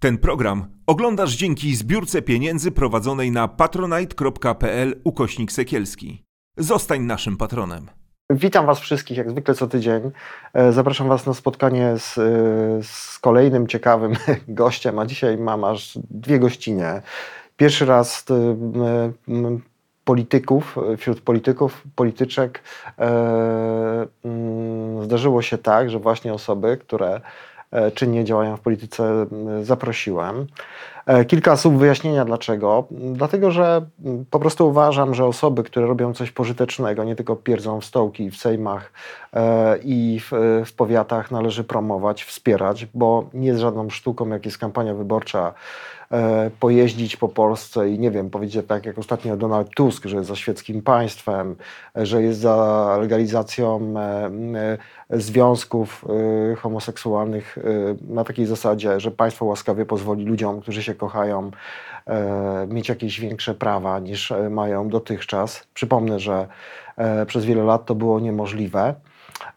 Ten program oglądasz dzięki zbiórce pieniędzy prowadzonej na patronite.pl ukośnik sekielski. Zostań naszym patronem. Witam Was wszystkich, jak zwykle co tydzień. E, Zapraszam Was na spotkanie z, e, z kolejnym ciekawym gościem, a dzisiaj mam aż dwie gościnie. Pierwszy raz e, polityków, wśród polityków, polityczek zdarzyło się tak, że właśnie osoby, które czynnie działają w polityce, m, zaprosiłem. E, Kilka słów wyjaśnienia dlaczego. Dlatego, że po prostu uważam, że osoby, które robią coś pożytecznego, nie tylko pierdzą w stołki w sejmach e, i w, w powiatach, należy promować, wspierać, bo nie jest żadną sztuką, jak jest kampania wyborcza, e, pojeździć po Polsce i nie wiem, powiedzieć tak jak ostatnio Donald Tusk, że jest za świeckim państwem, e, że jest za legalizacją e, e, związków e, homoseksualnych e, na takiej zasadzie, że państwo łaskawie pozwoli ludziom, którzy się kochają, e, mieć jakieś większe prawa niż e, mają dotychczas. Przypomnę, że e, przez wiele lat to było niemożliwe.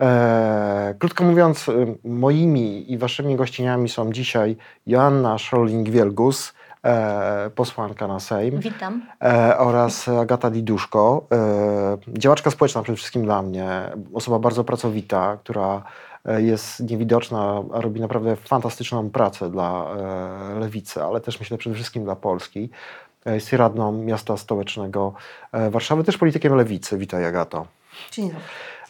E, krótko mówiąc, y, moimi i waszymi gościniami są dzisiaj Joanna Schroling-Wielgus, e, posłanka na Sejm, Witam. e, oraz Agata Diduszko, działaczka społeczna przede wszystkim dla mnie, osoba bardzo pracowita, która jest niewidoczna, a robi naprawdę fantastyczną pracę dla lewicy, ale też myślę przede wszystkim dla Polski. Jest radną miasta stołecznego Warszawy, też politykiem lewicy. Witaj Agato. Dzień dobry.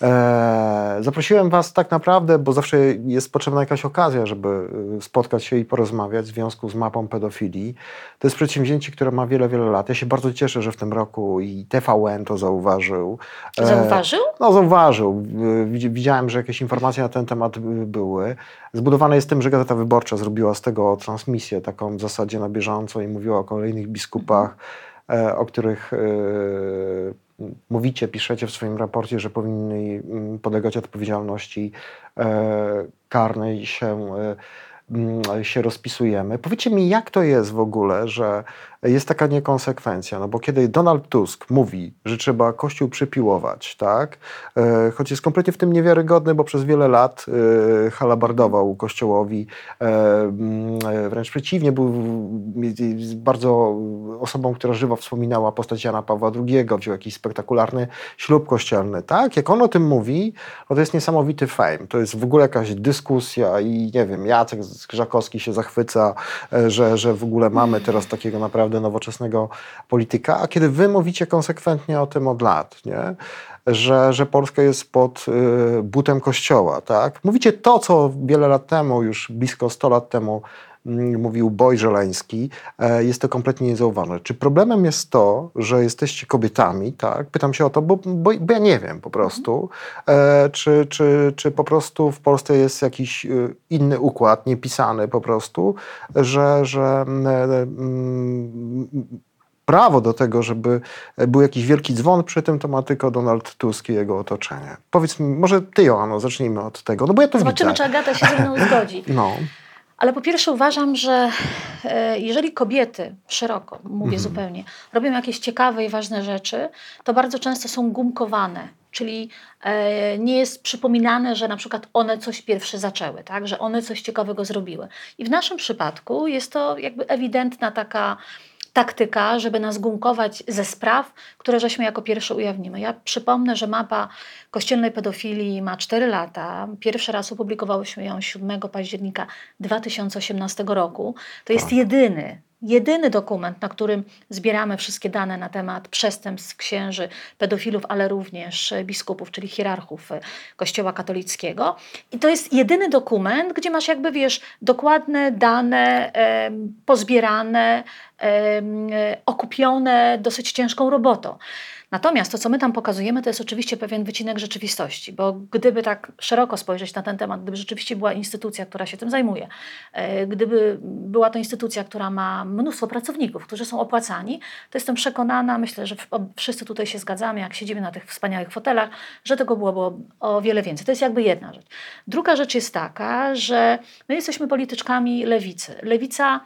E, zaprosiłem Was tak naprawdę, bo zawsze jest potrzebna jakaś okazja, żeby y, spotkać się i porozmawiać w związku z mapą pedofilii. To jest przedsięwzięcie, które ma wiele, wiele lat. Ja się bardzo cieszę, że w tym roku i TVN to zauważył. E, Zauważył? no, zauważył. Y, widzi- Widziałem, że jakieś informacje na ten temat y, były. Zbudowane jest tym, że Gazeta Wyborcza zrobiła z tego transmisję taką w zasadzie na bieżąco i mówiła o kolejnych biskupach, e, o których mówicie, piszecie w swoim raporcie, że powinny mm, podlegać odpowiedzialności e, karnej się, e, mm, się rozpisujemy. Powiedzcie mi, jak to jest w ogóle, że jest taka niekonsekwencja, no bo kiedy Donald Tusk mówi, że trzeba Kościół przypiłować, tak, e, choć jest kompletnie w tym niewiarygodny, bo przez wiele lat e, halabardował Kościołowi, e, mm, wręcz przeciwnie, był bardzo osobą, która żywo wspominała postać Jana Pawła II, wziął jakiś spektakularny ślub kościelny, tak, jak on o tym mówi, no to jest niesamowity fame, to jest w ogóle jakaś dyskusja i nie wiem, Jacek Grzakowski się zachwyca, że, że w ogóle mamy teraz takiego naprawdę nowoczesnego polityka, a kiedy wy mówicie konsekwentnie o tym od lat, nie? Że, że Polska jest pod y, butem kościoła, tak? Mówicie to, co wiele lat temu, już blisko 100 lat temu mówił Boj Żeleński, e, jest to kompletnie niezauważone. Czy problemem jest to, że jesteście kobietami, tak? Pytam się o to, bo, bo, bo ja nie wiem po prostu, e, czy, czy, czy po prostu w Polsce jest jakiś y, inny układ, niepisany po prostu, że, że mm, e, mm, prawo do tego, żeby był jakiś wielki dzwon przy tym, to ma tylko Donald Tusk i jego otoczenie. Powiedz mi, może ty, Joanno, zacznijmy od tego, no bo ja to Zobaczymy, widzę. czy Agata się ze mną zgodzi. No, Ale po pierwsze uważam, że e, jeżeli kobiety, szeroko mówię Mhm. zupełnie, robią jakieś ciekawe i ważne rzeczy, to bardzo często są gumkowane. Czyli e, nie jest przypominane, że na przykład one coś pierwsze zaczęły, tak? że one coś ciekawego zrobiły. I w naszym przypadku jest to jakby ewidentna taka taktyka, żeby nas gumkować ze spraw, które żeśmy jako pierwsze ujawnimy. Ja przypomnę, że mapa kościelnej pedofilii ma 4 lata. Pierwszy raz opublikowałyśmy ją 7 października 2018 roku. To jest Tak. jedyny, jedyny dokument, na którym zbieramy wszystkie dane na temat przestępstw księży, pedofilów, ale również biskupów, czyli hierarchów e, Kościoła katolickiego. I to jest jedyny dokument, gdzie masz jakby, wiesz, dokładne dane, em, pozbierane, e, okupione dosyć ciężką robotą. Natomiast to, co my tam pokazujemy, to jest oczywiście pewien wycinek rzeczywistości, bo gdyby tak szeroko spojrzeć na ten temat, gdyby rzeczywiście była instytucja, która się tym zajmuje, e, gdyby była to instytucja, która ma mnóstwo pracowników, którzy są opłacani, to jestem przekonana, myślę, że wszyscy tutaj się zgadzamy, jak siedzimy na tych wspaniałych fotelach, że tego byłoby o wiele więcej. To jest jakby jedna rzecz. Druga rzecz jest taka, że my jesteśmy polityczkami lewicy. Lewica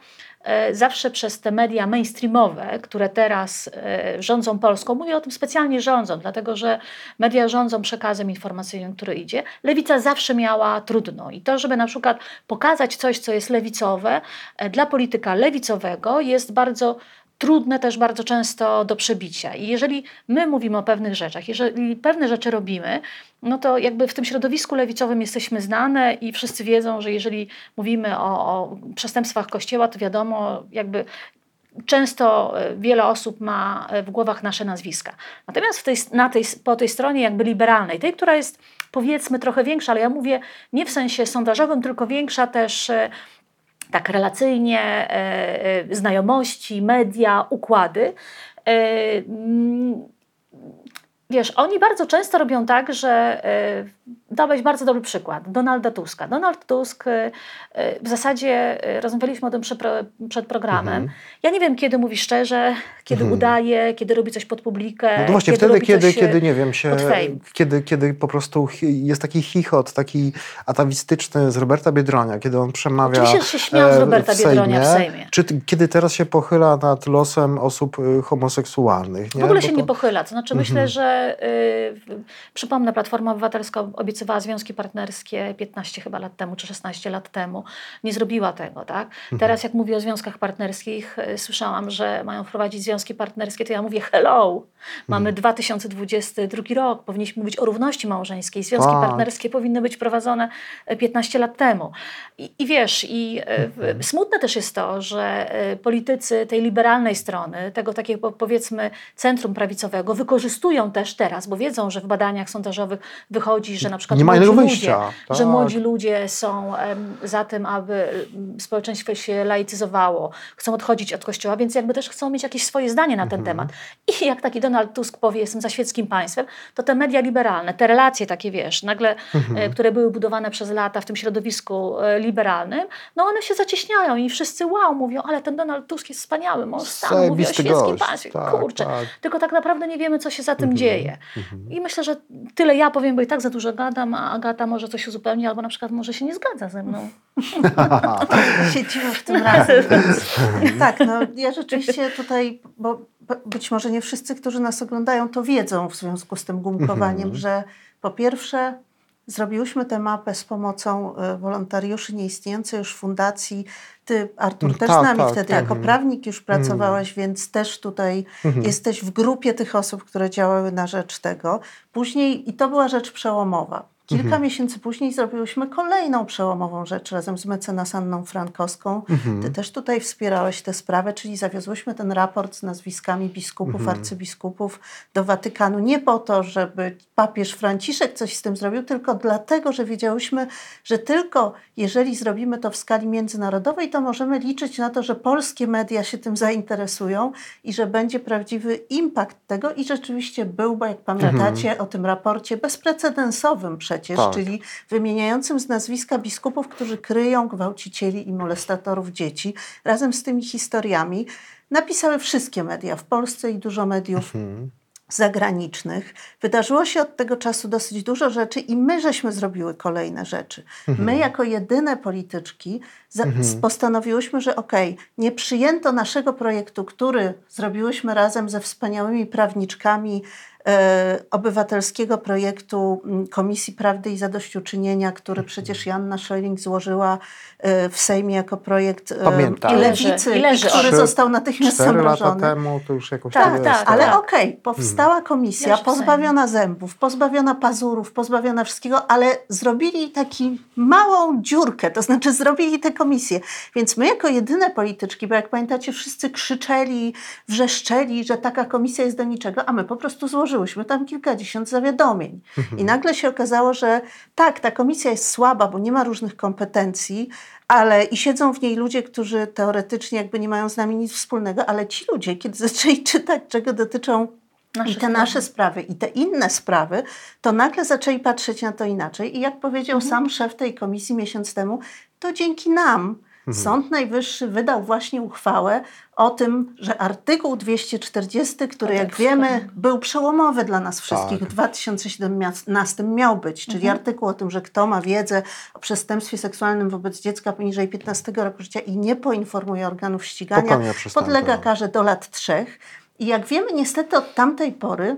zawsze przez te media mainstreamowe, które teraz e, rządzą Polską, mówię o tym specjalnie rządzą, dlatego że media rządzą przekazem informacyjnym, który idzie, lewica zawsze miała trudno. I to, żeby na przykład pokazać coś, co jest lewicowe, e, dla polityka lewicowego jest bardzo trudne też bardzo często do przebicia. I jeżeli my mówimy o pewnych rzeczach, jeżeli pewne rzeczy robimy, no to jakby w tym środowisku lewicowym jesteśmy znane i wszyscy wiedzą, że jeżeli mówimy o, o przestępstwach Kościoła, to wiadomo, jakby często e, wiele osób ma e, w głowach nasze nazwiska. Natomiast tej, na tej, po tej stronie jakby liberalnej, tej, która jest powiedzmy trochę większa, ale ja mówię nie w sensie sondażowym, tylko większa też e, tak relacyjnie, znajomości, media, układy. E, wiesz, oni bardzo często robią tak, że dałeś bardzo dobry przykład, Donalda Tuska. Donald Tusk, w zasadzie rozmawialiśmy o tym przed, programem. Mhm. Ja nie wiem, kiedy mówi szczerze, kiedy mhm. udaje, kiedy robi coś pod publikę. No właśnie kiedy wtedy, kiedy, kiedy, nie wiem, się, kiedy, kiedy po prostu jest taki chichot, taki atawistyczny z Roberta Biedronia, kiedy on przemawia Oczywiście się śmiał z Roberta w Biedronia w Sejmie. Czy kiedy teraz się pochyla nad losem osób y, homoseksualnych? Nie? W ogóle się to... nie pochyla. To znaczy myślę, mhm. że y, przypomnę, Platforma Obywatelska obiecywała związki partnerskie 15 chyba lat temu, czy 16 lat temu. Nie zrobiła tego, tak? Mhm. Teraz jak mówię o związkach partnerskich, y, słyszałam, że mają wprowadzić związki partnerskie, to ja mówię hello. Mamy 2022 hmm. rok, powinniśmy mówić o równości małżeńskiej. Związki tak. partnerskie powinny być prowadzone 15 lat temu. I, i wiesz, i hmm. smutne też jest to, że politycy tej liberalnej strony, tego takiego powiedzmy centrum prawicowego, wykorzystują też teraz, bo wiedzą, że w badaniach sondażowych wychodzi, że na przykład Nie młodzi, ludzie, tak. że młodzi ludzie są za tym, aby społeczeństwo się laicyzowało, chcą odchodzić od kościoła, więc jakby też chcą mieć jakieś swoje zdanie na ten mhm. temat. I jak taki Donald Tusk powie, jestem za świeckim państwem, to te media liberalne, te relacje takie, wiesz, nagle, mhm. e, które były budowane przez lata w tym środowisku e, liberalnym, no one się zacieśniają i wszyscy wow, mówią, ale ten Donald Tusk jest wspaniały, mąż stanu, mówi o świeckim państwie. Tak, Kurczę, tak. tylko tak naprawdę nie wiemy, co się za tym mhm. dzieje. Mhm. I myślę, że tyle ja powiem, bo i tak za dużo gadam, a Agata może coś uzupełni, albo na przykład może się nie zgadza ze mną. się dziwię w tym razem. tak, no ja rzeczywiście tutaj bo być może nie wszyscy, którzy nas oglądają, to wiedzą w związku z tym gumkowaniem, mhm. że po pierwsze zrobiłyśmy tę mapę z pomocą e, wolontariuszy nieistniejącej już fundacji. Ty, Artur, też tak, z nami tak, wtedy tak. jako mhm. prawnik już pracowałeś, mhm. więc też tutaj jesteś w grupie tych osób, które działały na rzecz tego. Później, i to była rzecz przełomowa, Kilka mhm. miesięcy później zrobiłyśmy kolejną przełomową rzecz razem z mecenas Anną Frankowską. Mhm. Ty też tutaj wspierałeś tę sprawę, czyli zawiozłyśmy ten raport z nazwiskami biskupów, mhm. arcybiskupów do Watykanu. Nie po to, żeby papież Franciszek coś z tym zrobił, tylko dlatego, że wiedziałyśmy, że tylko jeżeli zrobimy to w skali międzynarodowej, to możemy liczyć na to, że polskie media się tym zainteresują i że będzie prawdziwy impact tego. I rzeczywiście był, bo jak pamiętacie mhm. o tym raporcie bezprecedensowym przed przecież, tak. czyli wymieniającym z nazwiska biskupów, którzy kryją gwałcicieli i molestatorów dzieci. Razem z tymi historiami napisały wszystkie media w Polsce i dużo mediów. Mhm zagranicznych. Wydarzyło się od tego czasu dosyć dużo rzeczy i my żeśmy zrobiły kolejne rzeczy. Mhm. My jako jedyne polityczki mhm. postanowiłyśmy, że okej, okay, nie przyjęto naszego projektu, który zrobiłyśmy razem ze wspaniałymi prawniczkami obywatelskiego projektu mm, Komisji Prawdy i Zadośćuczynienia, który mhm. przecież Janna Scheuring złożyła e, w Sejmie jako projekt e, Pamiętam. Lewicy, I leży, który Trzy, został natychmiast cztery lata temu to już jakoś Tak, tak, ale tak. okej, okay, powstała mhm. komisja pozbawiona zębów, pozbawiona pazurów, pozbawiona wszystkiego, ale zrobili taki małą dziurkę, to znaczy zrobili tę komisję. Więc my jako jedyne polityczki, bo jak pamiętacie, wszyscy krzyczeli, wrzeszczeli, że taka komisja jest do niczego, a my po prostu złożyliśmy złożyłyśmy tam kilkadziesiąt zawiadomień. Mhm. I nagle się okazało, że tak, ta komisja jest słaba, bo nie ma różnych kompetencji, ale i siedzą w niej ludzie, którzy teoretycznie jakby nie mają z nami nic wspólnego, ale ci ludzie, kiedy zaczęli czytać, czego dotyczą Nasze i te sprawy. nasze sprawy, i te inne sprawy, to nagle zaczęli patrzeć na to inaczej. I jak powiedział mhm. sam szef tej komisji miesiąc temu, to dzięki nam Sąd Najwyższy wydał właśnie uchwałę o tym, że artykuł 240, który jak Kodeksu wiemy był przełomowy dla nas wszystkich, Tak. w 2017 miał być, czyli artykuł o tym, że kto ma wiedzę o przestępstwie seksualnym wobec dziecka poniżej 15 roku życia i nie poinformuje organów ścigania, podlega karze do lat trzech. I jak wiemy, niestety od tamtej pory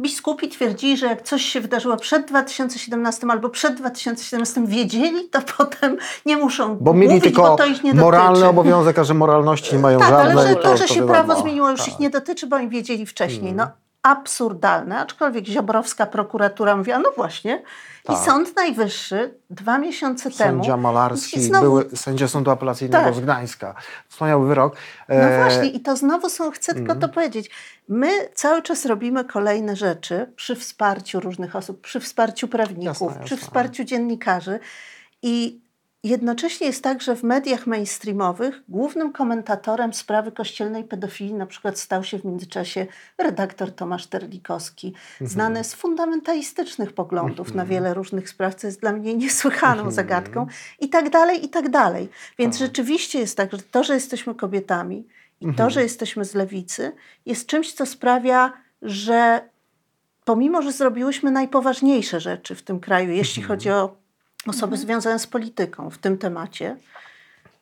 biskupi twierdzili, że jak coś się wydarzyło przed 2017 albo przed 2017 wiedzieli, to potem nie muszą Bo mieli mówić, tylko bo to ich nie moralny dotyczy. obowiązek, a że moralności nie mają Tak, żadnej. ale że to, to, że się prawo zmieniło, już Tak. ich nie dotyczy, bo oni wiedzieli wcześniej. No absurdalne, aczkolwiek Ziobrowska prokuratura mówiła, no właśnie. Tak. I Sąd Najwyższy dwa miesiące temu... Sędzia Malarski, znowu- były sędzia Sądu Apelacyjnego Tak. z Gdańska. Wspaniały wyrok. No E, właśnie, i to znowu są, chcę tylko Mhm. to powiedzieć. My cały czas robimy kolejne rzeczy przy wsparciu różnych osób, przy wsparciu prawników, Jasne, przy jasne. wsparciu dziennikarzy i jednocześnie jest tak, że w mediach mainstreamowych głównym komentatorem sprawy kościelnej pedofilii na przykład stał się w międzyczasie redaktor Tomasz Terlikowski, Mhm. znany z fundamentalistycznych poglądów na wiele różnych spraw, co jest dla mnie niesłychaną Mhm. zagadką i tak dalej, i tak dalej. Więc Tak. rzeczywiście jest tak, że to, że jesteśmy kobietami i Mhm. to, że jesteśmy z lewicy, jest czymś, co sprawia, że pomimo, że zrobiłyśmy najpoważniejsze rzeczy w tym kraju, jeśli Mhm. chodzi o osoby związane z polityką w tym temacie,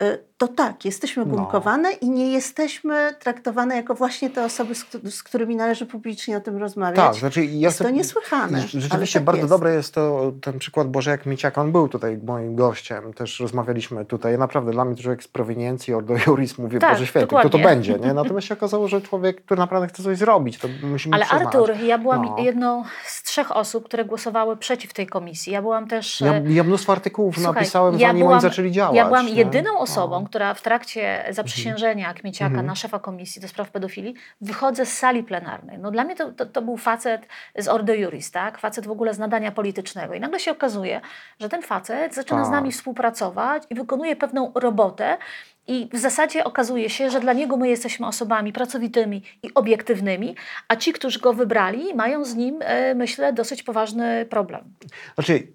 y, to tak, jesteśmy No. gumkowane i nie jesteśmy traktowane jako właśnie te osoby, z, z którymi należy publicznie o tym rozmawiać. Tak, znaczy ja jest to niesłychane. Rzeczywiście tak bardzo jest. dobre jest to ten przykład Bożek Miciak. On był tutaj moim gościem, też rozmawialiśmy tutaj. Naprawdę dla mnie człowiek z prowiniencji, Ordo Juris, mówię, Tak, Boże Święty, kto to dokładnie. będzie, nie? Natomiast się okazało, że człowiek, który naprawdę chce coś zrobić, to musimy Ale przyznać. Artur, ja byłam No. jedną z trzech osób, które głosowały przeciw tej komisji. Ja byłam też. Ja, e, ja mnóstwo artykułów Słuchaj, napisałem, ja zanim byłam- oni zaczęli działać. Ja byłam nie? jedyną No. Która w trakcie zaprzysiężenia Kmieciaka Mhm. na szefa komisji do spraw pedofilii wychodzę z sali plenarnej. No dla mnie to, to, to był facet z Ordo Juris, tak? Facet w ogóle z nadania politycznego. I nagle się okazuje, że ten facet zaczyna z Tak. nami współpracować i wykonuje pewną robotę. I w zasadzie okazuje się, że dla niego my jesteśmy osobami pracowitymi i obiektywnymi, a ci, którzy go wybrali, mają z nim, e, myślę, dosyć poważny problem. Znaczy,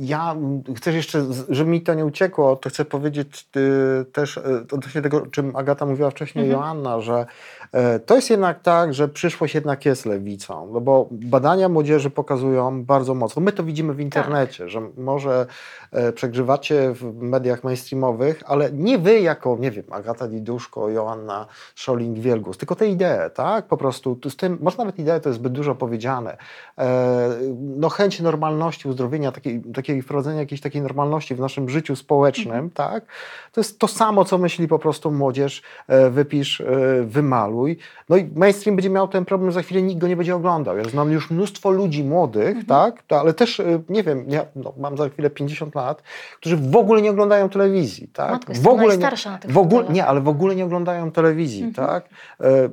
ja chcę jeszcze, żeby mi to nie uciekło, to chcę powiedzieć y, też y, odnośnie tego, o czym Agata mówiła wcześniej, Mhm. Joanna, że e, to jest jednak tak, że przyszłość jednak jest lewicą, no bo badania młodzieży pokazują bardzo mocno, my to widzimy w internecie, że może e, przegrzewacie w mediach mainstreamowych, ale nie wy jako, nie wiem, Agata Diduszko, Joanna Szoling-Wielgus, tylko te idee, tak? Po prostu tu z tym, może nawet idee to jest zbyt dużo powiedziane. E, no chęć normalności, uzdrowienia, takiej, takiej wprowadzenia jakiejś takiej normalności w naszym życiu społecznym, tak? To jest to samo, co myśli po prostu młodzież, e, wypisz, e, wymaluj. No i mainstream będzie miał ten problem, za chwilę nikt go nie będzie oglądał. Ja znam już mnóstwo ludzi młodych, tak? To, ale też, e, nie wiem, ja no, mam za chwilę 50 lat, którzy w ogóle nie oglądają telewizji, tak? Matko, w ogóle na tych w ogóle, fotelach. nie, ale w ogóle nie oglądają telewizji, Mhm. tak? E,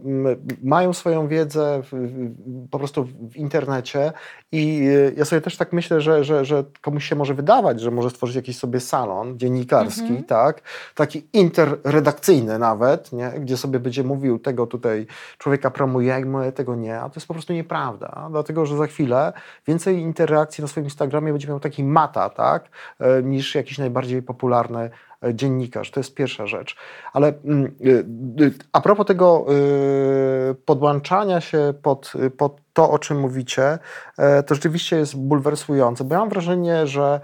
mają swoją wiedzę w, po prostu w internecie i e, ja sobie też tak myślę, że, że, że komuś się może wydawać, że może stworzyć jakiś sobie salon dziennikarski, Mhm. tak? Taki interredakcyjny nawet, nie? Gdzie sobie będzie mówił tego tutaj człowieka promujemy, tego nie, a to jest po prostu nieprawda, dlatego, że za chwilę więcej interakcji na swoim Instagramie będzie miał taki mata, tak? E, Niż jakiś najbardziej popularny dziennikarz. To jest pierwsza rzecz. Ale mm, y, y, a propos tego y, podłączania się pod, pod to, o czym mówicie, e, to rzeczywiście jest bulwersujące, bo ja mam wrażenie, że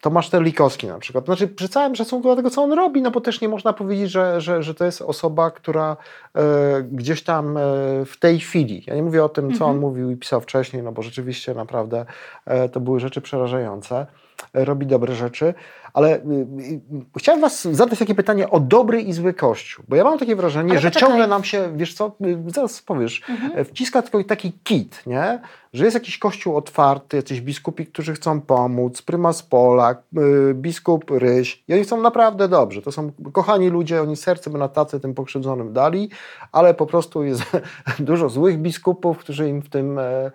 Tomasz Terlikowski na przykład, znaczy przy całym szacunku do tego, co on robi, no bo też nie można powiedzieć, że, że, że to jest osoba, która e, gdzieś tam e, w tej chwili, ja nie mówię o tym, co on Mhm. mówił i pisał wcześniej, no bo rzeczywiście naprawdę e, to były rzeczy przerażające, e, robi dobre rzeczy, ale y, y, chciałem was zadać takie pytanie o dobry i zły Kościół, bo ja mam takie wrażenie, Ale że poczekaj. ciągle nam się, wiesz co, y, zaraz powiesz, Mhm. e, wciska tylko taki kit, nie? że jest jakiś kościół otwarty, jacyś biskupi, którzy chcą pomóc, prymas Polak, biskup Ryś i oni chcą naprawdę dobrze. To są kochani ludzie, oni serce by na tacy tym pokrzywdzonym dali, ale po prostu jest dużo złych biskupów, którzy im w tym e,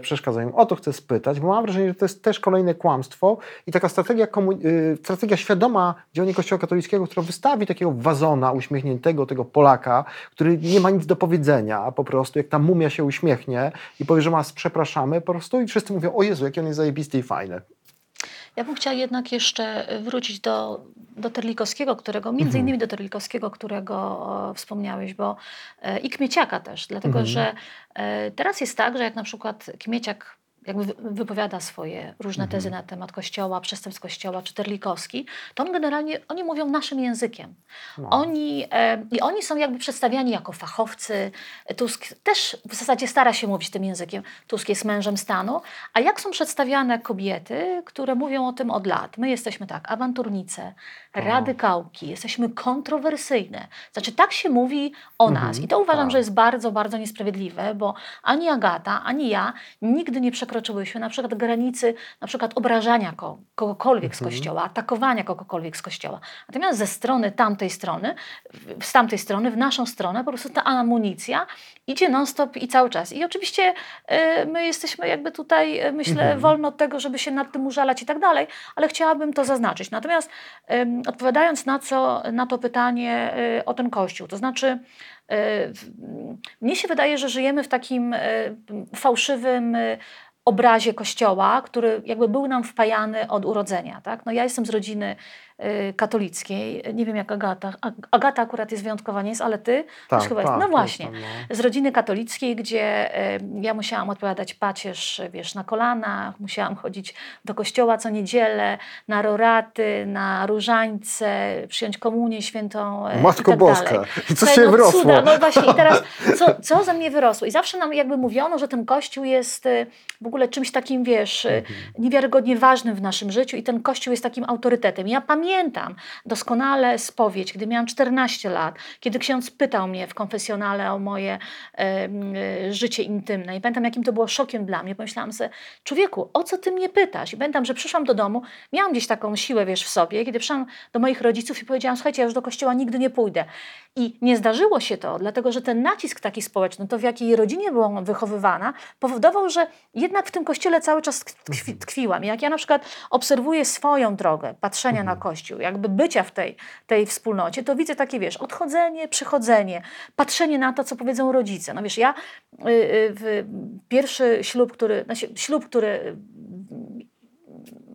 przeszkadzają. O to chcę spytać, bo mam wrażenie, że to jest też kolejne kłamstwo i taka strategia, y, strategia świadoma działania Kościoła katolickiego, która wystawi takiego wazona uśmiechniętego, tego Polaka, który nie ma nic do powiedzenia, a po prostu jak ta mumia się uśmiechnie i powie, że ma przepraszamy po prostu i wszyscy mówią, o Jezu, jaki on jest zajebisty i fajny. Ja bym chciała jednak jeszcze wrócić do, do Terlikowskiego, którego, między Mhm. innymi do Terlikowskiego, którego o, wspomniałeś, bo e, i Kmieciaka też, dlatego Mhm. że e, teraz jest tak, że jak na przykład Kmieciak jakby wy- wypowiada swoje różne tezy Mhm. na temat Kościoła, przestępstw Kościoła, czy Terlikowski, to on generalnie, oni mówią naszym językiem. No. Oni, e, I oni są jakby przedstawiani jako fachowcy. Tusk też w zasadzie stara się mówić tym językiem. Tusk jest mężem stanu. A jak są przedstawiane kobiety, które mówią o tym od lat? My jesteśmy tak, awanturnice, radykałki, jesteśmy kontrowersyjne. Znaczy tak się mówi o Mhm, nas. I to uważam, tak. że jest bardzo, bardzo niesprawiedliwe, bo ani Agata, ani ja nigdy nie przekroczyłyśmy na przykład granicy na przykład obrażania ko kogokolwiek z Mhm. kościoła, atakowania kogokolwiek z kościoła. Natomiast ze strony tamtej strony, z tamtej strony, w naszą stronę, po prostu ta amunicja idzie non-stop i cały czas. I oczywiście e, my jesteśmy jakby tutaj, e, myślę, Mhm. wolno od tego, żeby się nad tym użalać i tak dalej, ale chciałabym to zaznaczyć. Natomiast odpowiadając na, co, na to pytanie e, o ten kościół, to znaczy w- mnie się wydaje, że żyjemy w takim e, fałszywym obrazie Kościoła, który jakby był nam wpajany od urodzenia. Tak? No ja jestem z rodziny katolickiej, nie wiem jak Agata. Ag- Agata akurat jest wyjątkowa, nie jest, ale ty też chyba jest. No właśnie. jestem, no. Z rodziny katolickiej, gdzie e, ja musiałam odpowiadać pacierz, wiesz, na kolanach, musiałam chodzić do kościoła co niedzielę, na roraty, na różańce, przyjąć komunię świętą e, i Matko tak Boska, dalej. i co Słuchaj, się no wyrosło? Cuda, no właśnie i teraz, co, co ze mnie wyrosło? I zawsze nam jakby mówiono, że ten kościół jest e, w ogóle czymś takim, wiesz, Mhm. niewiarygodnie ważnym w naszym życiu i ten kościół jest takim autorytetem. Ja pamiętam doskonale spowiedź, gdy miałam 14 lat, kiedy ksiądz pytał mnie w konfesjonale o moje e, życie intymne i pamiętam, jakim to było szokiem dla mnie. Pomyślałam sobie, człowieku, o co ty mnie pytasz? I pamiętam, że przyszłam do domu, miałam gdzieś taką siłę, wiesz, w sobie, kiedy przyszłam do moich rodziców i powiedziałam, słuchajcie, ja już do kościoła nigdy nie pójdę. I nie zdarzyło się to, dlatego że ten nacisk taki społeczny, to w jakiej rodzinie byłam wychowywana, powodował, że jednak w tym kościele cały czas tkwi, tkwiłam. I Jak ja na przykład obserwuję swoją drogę patrzenia na kościół, jakby bycia w tej, tej wspólnocie, to widzę takie, wiesz, odchodzenie, przychodzenie, patrzenie na to, co powiedzą rodzice. No wiesz, ja y, y, pierwszy ślub, który, znaczy ślub, który y,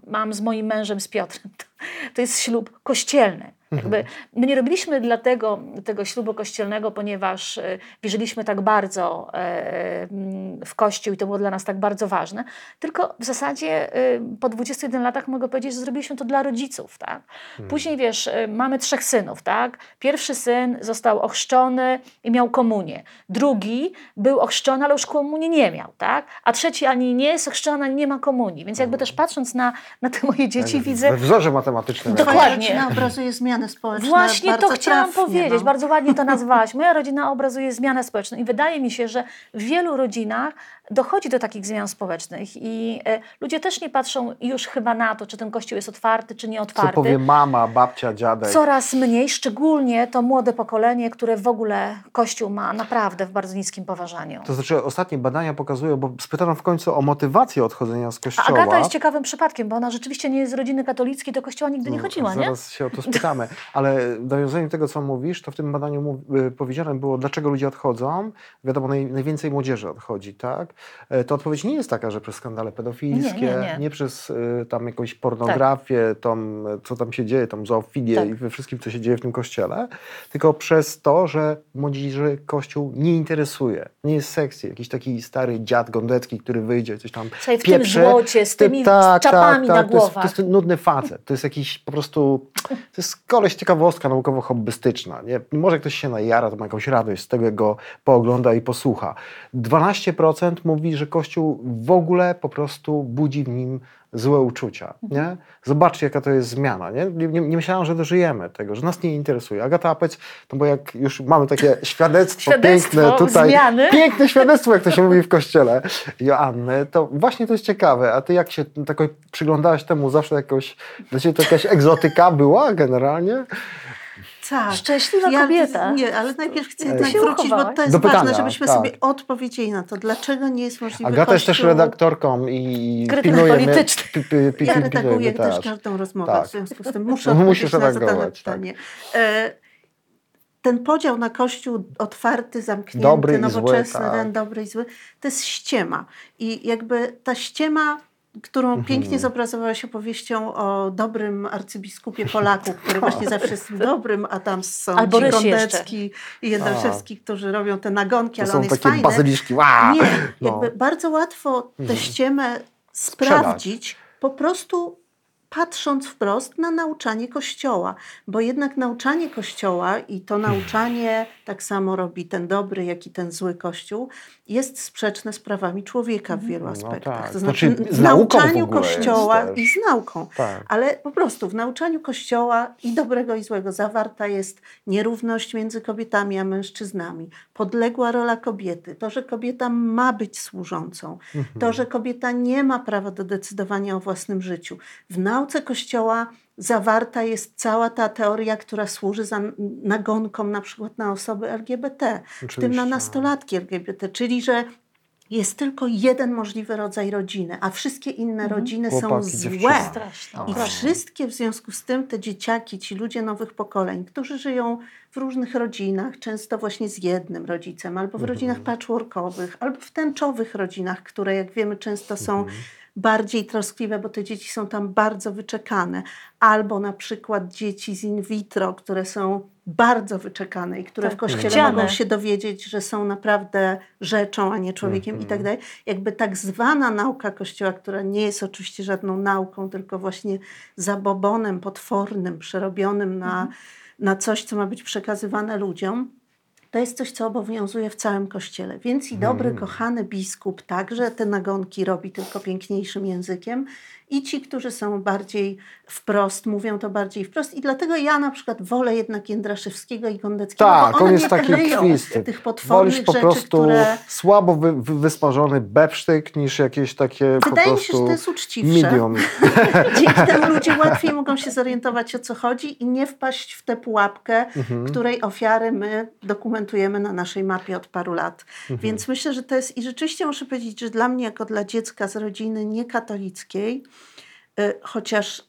mam z moim mężem, z Piotrem, to, to jest ślub kościelny. Jakby my nie robiliśmy dlatego tego ślubu kościelnego, ponieważ e, wierzyliśmy tak bardzo e, w Kościół i to było dla nas tak bardzo ważne, tylko w zasadzie e, po 21 latach mogę powiedzieć, że zrobiliśmy to dla rodziców. Tak? Później wiesz, mamy trzech synów. Tak? Pierwszy syn został ochrzczony i miał komunię. Drugi był ochrzczony, ale już komunii nie miał. Tak? A trzeci ani nie jest ochrzczony, ani nie ma komunii. Więc jakby też patrząc na, na te moje dzieci widzę... We wzorze matematycznym. Dokładnie. Twoja rodzina obrazuje zmiany społeczne Właśnie to chciałam trafnie, powiedzieć, no. bardzo ładnie to nazwałaś. Moja rodzina obrazuje zmianę społeczną i wydaje mi się, że w wielu rodzinach dochodzi do takich zmian społecznych i e, ludzie też nie patrzą już chyba na to, czy ten kościół jest otwarty, czy Co nieotwarty. powie mama, babcia, dziadek. Coraz mniej, szczególnie to młode pokolenie, które w ogóle Kościół ma naprawdę w bardzo niskim poważaniu. To znaczy ostatnie badania pokazują, bo spytano w końcu o motywację odchodzenia z A kościoła. Agata jest ciekawym przypadkiem, bo ona rzeczywiście nie jest z rodziny katolickiej, do kościoła nigdy nie No, chodziła, nie? Zaraz się o to spytamy. Ale do tego, co mówisz, to w tym badaniu mów, y, powiedziane było, dlaczego ludzie odchodzą. Wiadomo, naj, najwięcej młodzieży odchodzi, tak? E, To odpowiedź nie jest taka, że przez skandale pedofilskie, Nie, nie, nie. przez y, tam jakąś pornografię, tą, co tam się dzieje, tą zoofilię Tak. i we wszystkim, co się dzieje w tym kościele, tylko przez to, że młodzieży kościół nie interesuje. Nie jest sekcji. Jakiś taki stary dziad gondecki, który wyjdzie, coś tam Słuchaj, w tym pieprze. złocie, z Ty- tymi czapami na to jest, głowach. to jest nudny facet. To jest jakiś po prostu. To jest koleś ciekawostka naukowo-hobbystyczna. Nie? Może ktoś się najara, to ma jakąś radość z tego, jak go poogląda i posłucha. 12% mówi, że Kościół w ogóle po prostu budzi w nim złe uczucia. Nie? Zobaczcie, jaka to jest zmiana. Nie, nie, nie myślałam, że dożyjemy tego, że nas nie interesuje. Agata, powiedz, no bo jak już mamy takie świadectwo, Świadectwo piękne tutaj, zmiany. piękne świadectwo, jak to się mówi w kościele, Joanny, to właśnie to jest ciekawe. A ty jak się tak przyglądałaś temu, zawsze jakoś, dla ciebie to jakaś egzotyka była generalnie? Tak. Szczęśliwa kobieta. Nie, ale najpierw chcę jednak Się wrócić, bo to jest Do ważne, pytania, żebyśmy tak. sobie odpowiedzieli na to, dlaczego nie jest możliwy Agata jest też redaktorką i pilnuje polityczny. Pi, Ja redaguję pilnuje też też. każdą rozmowę, Tak. w związku z tym muszę Musisz odpowiedzieć na zadane tak. pytanie. E, ten podział na kościół otwarty, zamknięty, Dobry i zły, nowoczesny, tak. ten dobry i zły, to jest ściema. I jakby ta ściema którą Mhm. pięknie zobrazowałaś opowieścią o dobrym arcybiskupie Polaku, który właśnie zawsze jest dobrym, a tam są Albo Gondecki i Jędraszewski, którzy robią te nagonki, To ale są on jest takie fajny. bazyliszki. Nie, No. jakby bardzo łatwo tę Mhm. ściemę sprawdzić, po prostu patrząc wprost na nauczanie Kościoła, bo jednak nauczanie Kościoła i to nauczanie tak samo robi ten dobry, jak i ten zły Kościół, jest sprzeczne z prawami człowieka w wielu No aspektach. tak. To Znaczy, znaczy z w nauczaniu Kościoła i z nauką. Tak. Ale po prostu w nauczaniu Kościoła i dobrego i złego zawarta jest nierówność między kobietami a mężczyznami, podległa rola kobiety, to, że kobieta ma być służącą, to, że kobieta nie ma prawa do decydowania o własnym życiu. W nauce Kościoła zawarta jest cała ta teoria, która służy za nagonkom na przykład na osoby LGBT, w tym na Oczywiście. nastolatki LGBT, czyli że jest tylko jeden możliwy rodzaj rodziny, a wszystkie inne rodziny są Chłopaki, złe. dziewczyny. Straszne. I wszystkie w związku z tym te dzieciaki, ci ludzie nowych pokoleń, którzy żyją w różnych rodzinach, często właśnie z jednym rodzicem, albo w rodzinach patchworkowych, albo w tęczowych rodzinach, które jak wiemy często są bardziej troskliwe, bo te dzieci są tam bardzo wyczekane, albo na przykład dzieci z in vitro, które są bardzo wyczekane i które Tak, w kościele chciane. mogą się dowiedzieć, że są naprawdę rzeczą, a nie człowiekiem i tak dalej. Jakby tak zwana nauka Kościoła, która nie jest oczywiście żadną nauką, tylko właśnie zabobonem potwornym, przerobionym na, na coś, co ma być przekazywane ludziom, to jest coś, co obowiązuje w całym Kościele. Więc i dobry, kochany biskup także te nagonki robi tylko piękniejszym językiem i ci, którzy są bardziej wprost, mówią to bardziej wprost i dlatego ja na przykład wolę jednak Jędraszewskiego i Gondeckiego, Tak, bo on one jest nie taki kryją twisty. tych potwornych Wolisz po rzeczy, prostu które... słabo wy, wy, wysmażony bebsztyk niż jakieś takie po Wydaje mi się, że to jest uczciwsze. medium. Dzięki temu ludzie łatwiej mogą się zorientować o co chodzi i nie wpaść w tę pułapkę, Mhm. której ofiary my dokumentujemy na naszej mapie od paru lat. Mhm. Więc myślę, że to jest i rzeczywiście muszę powiedzieć, że dla mnie jako dla dziecka z rodziny niekatolickiej, chociaż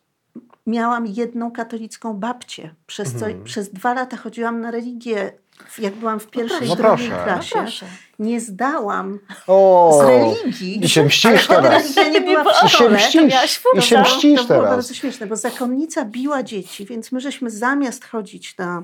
miałam jedną katolicką babcię, przez, co, Mhm. przez dwa lata chodziłam na religię, jak byłam w pierwszej No i drugiej proszę. klasie. No proszę. Nie zdałam O, z religii. I się mścisz teraz. nie była w I się mścisz. miałaś I się mścisz To było teraz. bardzo śmieszne, bo zakonnica biła dzieci, więc my żeśmy zamiast chodzić na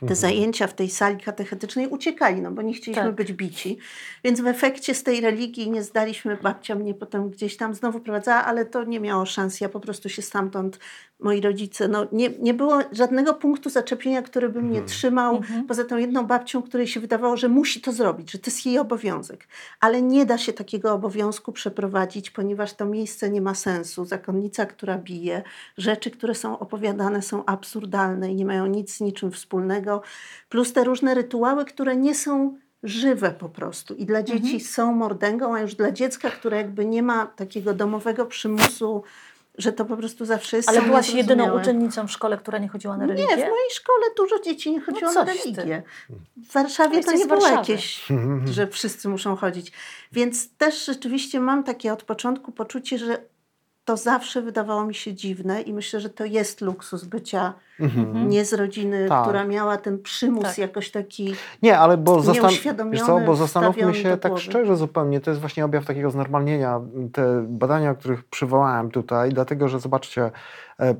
te Mhm. zajęcia w tej sali katechetycznej uciekali, no bo nie chcieliśmy Tak. być bici. Więc w efekcie z tej religii nie zdaliśmy, babcia mnie potem gdzieś tam znowu prowadzała, ale to nie miało szans. Ja po prostu się stamtąd, moi rodzice, no nie, nie było żadnego punktu zaczepienia, który by Mhm. mnie trzymał, poza tą jedną babcią, której się wydawało, że musi to zrobić, że to jest jej obowiązek. Ale nie da się takiego obowiązku przeprowadzić, ponieważ to miejsce nie ma sensu. Zakonnica, która bije, rzeczy, które są opowiadane są absurdalne i nie mają nic z niczym wspólnego, plus te różne rytuały, które nie są żywe po prostu i dla dzieci są mordęgą, a już dla dziecka, które jakby nie ma takiego domowego przymusu, że to po prostu zawsze jest Ale byłaś jedyną uczennicą w szkole, która nie chodziła na religię? Nie, w mojej szkole dużo dzieci nie chodziło No na ty. religię. W Warszawie No to nie było Warszawy. jakieś, że wszyscy muszą chodzić. Więc też rzeczywiście mam takie od początku poczucie, że to zawsze wydawało mi się dziwne i myślę, że to jest luksus bycia nie z rodziny, Tak. która miała ten przymus Tak. jakoś taki... Nie, ale bo, zastan- co, bo zastanówmy się tak szczerze zupełnie, to jest właśnie objaw takiego znormalnienia. Te badania, o których przywołałem tutaj, dlatego że zobaczcie, e,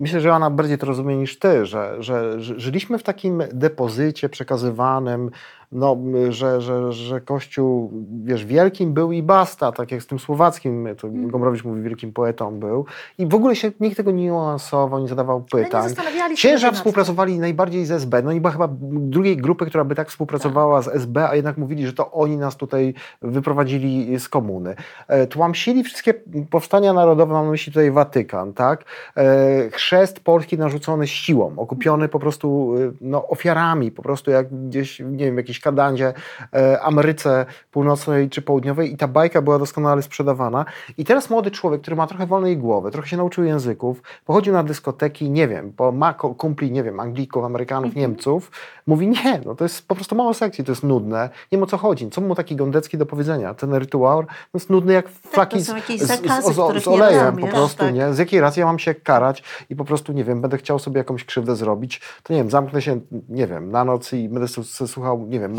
myślę, że ona bardziej to rozumie niż ty, że, że, że żyliśmy w takim depozycie przekazywanym, no, że, że, że Kościół, wiesz, wielkim był i basta, tak jak z tym słowackim, to Mhm. Gombrowicz mówi, wielkim poetą był. I w ogóle się nikt tego nie niuansował, nie zadawał nie pytań. Księża tym. współpracowali najbardziej z SB. No nie ma chyba drugiej grupy, która by tak współpracowała z SB, a jednak mówili, że to oni nas tutaj wyprowadzili z komuny. E, Tłamsili wszystkie powstania narodowe, mam na myśli tutaj Watykan, tak? E, Chrzest polski narzucony siłą, okupiony po prostu e, no, ofiarami, po prostu jak gdzieś, nie wiem, w jakiejś Kanadzie, e, Ameryce Północnej czy Południowej i ta bajka była doskonale sprzedawana. I teraz młody człowiek, który ma trochę wolnej głowy, trochę się nauczył języków, pochodził na dyskoteki, nie wiem, bo ma kumpli, nie wiem, Anglików, Amerykanów, Niemców, mówi nie, no to jest po prostu mało sekcji, to jest nudne, nie wiem o co chodzi, co mu taki Gondecki do powiedzenia, ten rytuał no jest nudny jak flaki jakieś z, z, zakazy, z, z olejem po prostu, tak. nie? Z jakiej racji ja mam się karać i po prostu, nie wiem, będę chciał sobie jakąś krzywdę zrobić, to nie wiem, zamknę się, nie wiem, na noc i będę słuchał, nie wiem, wiem,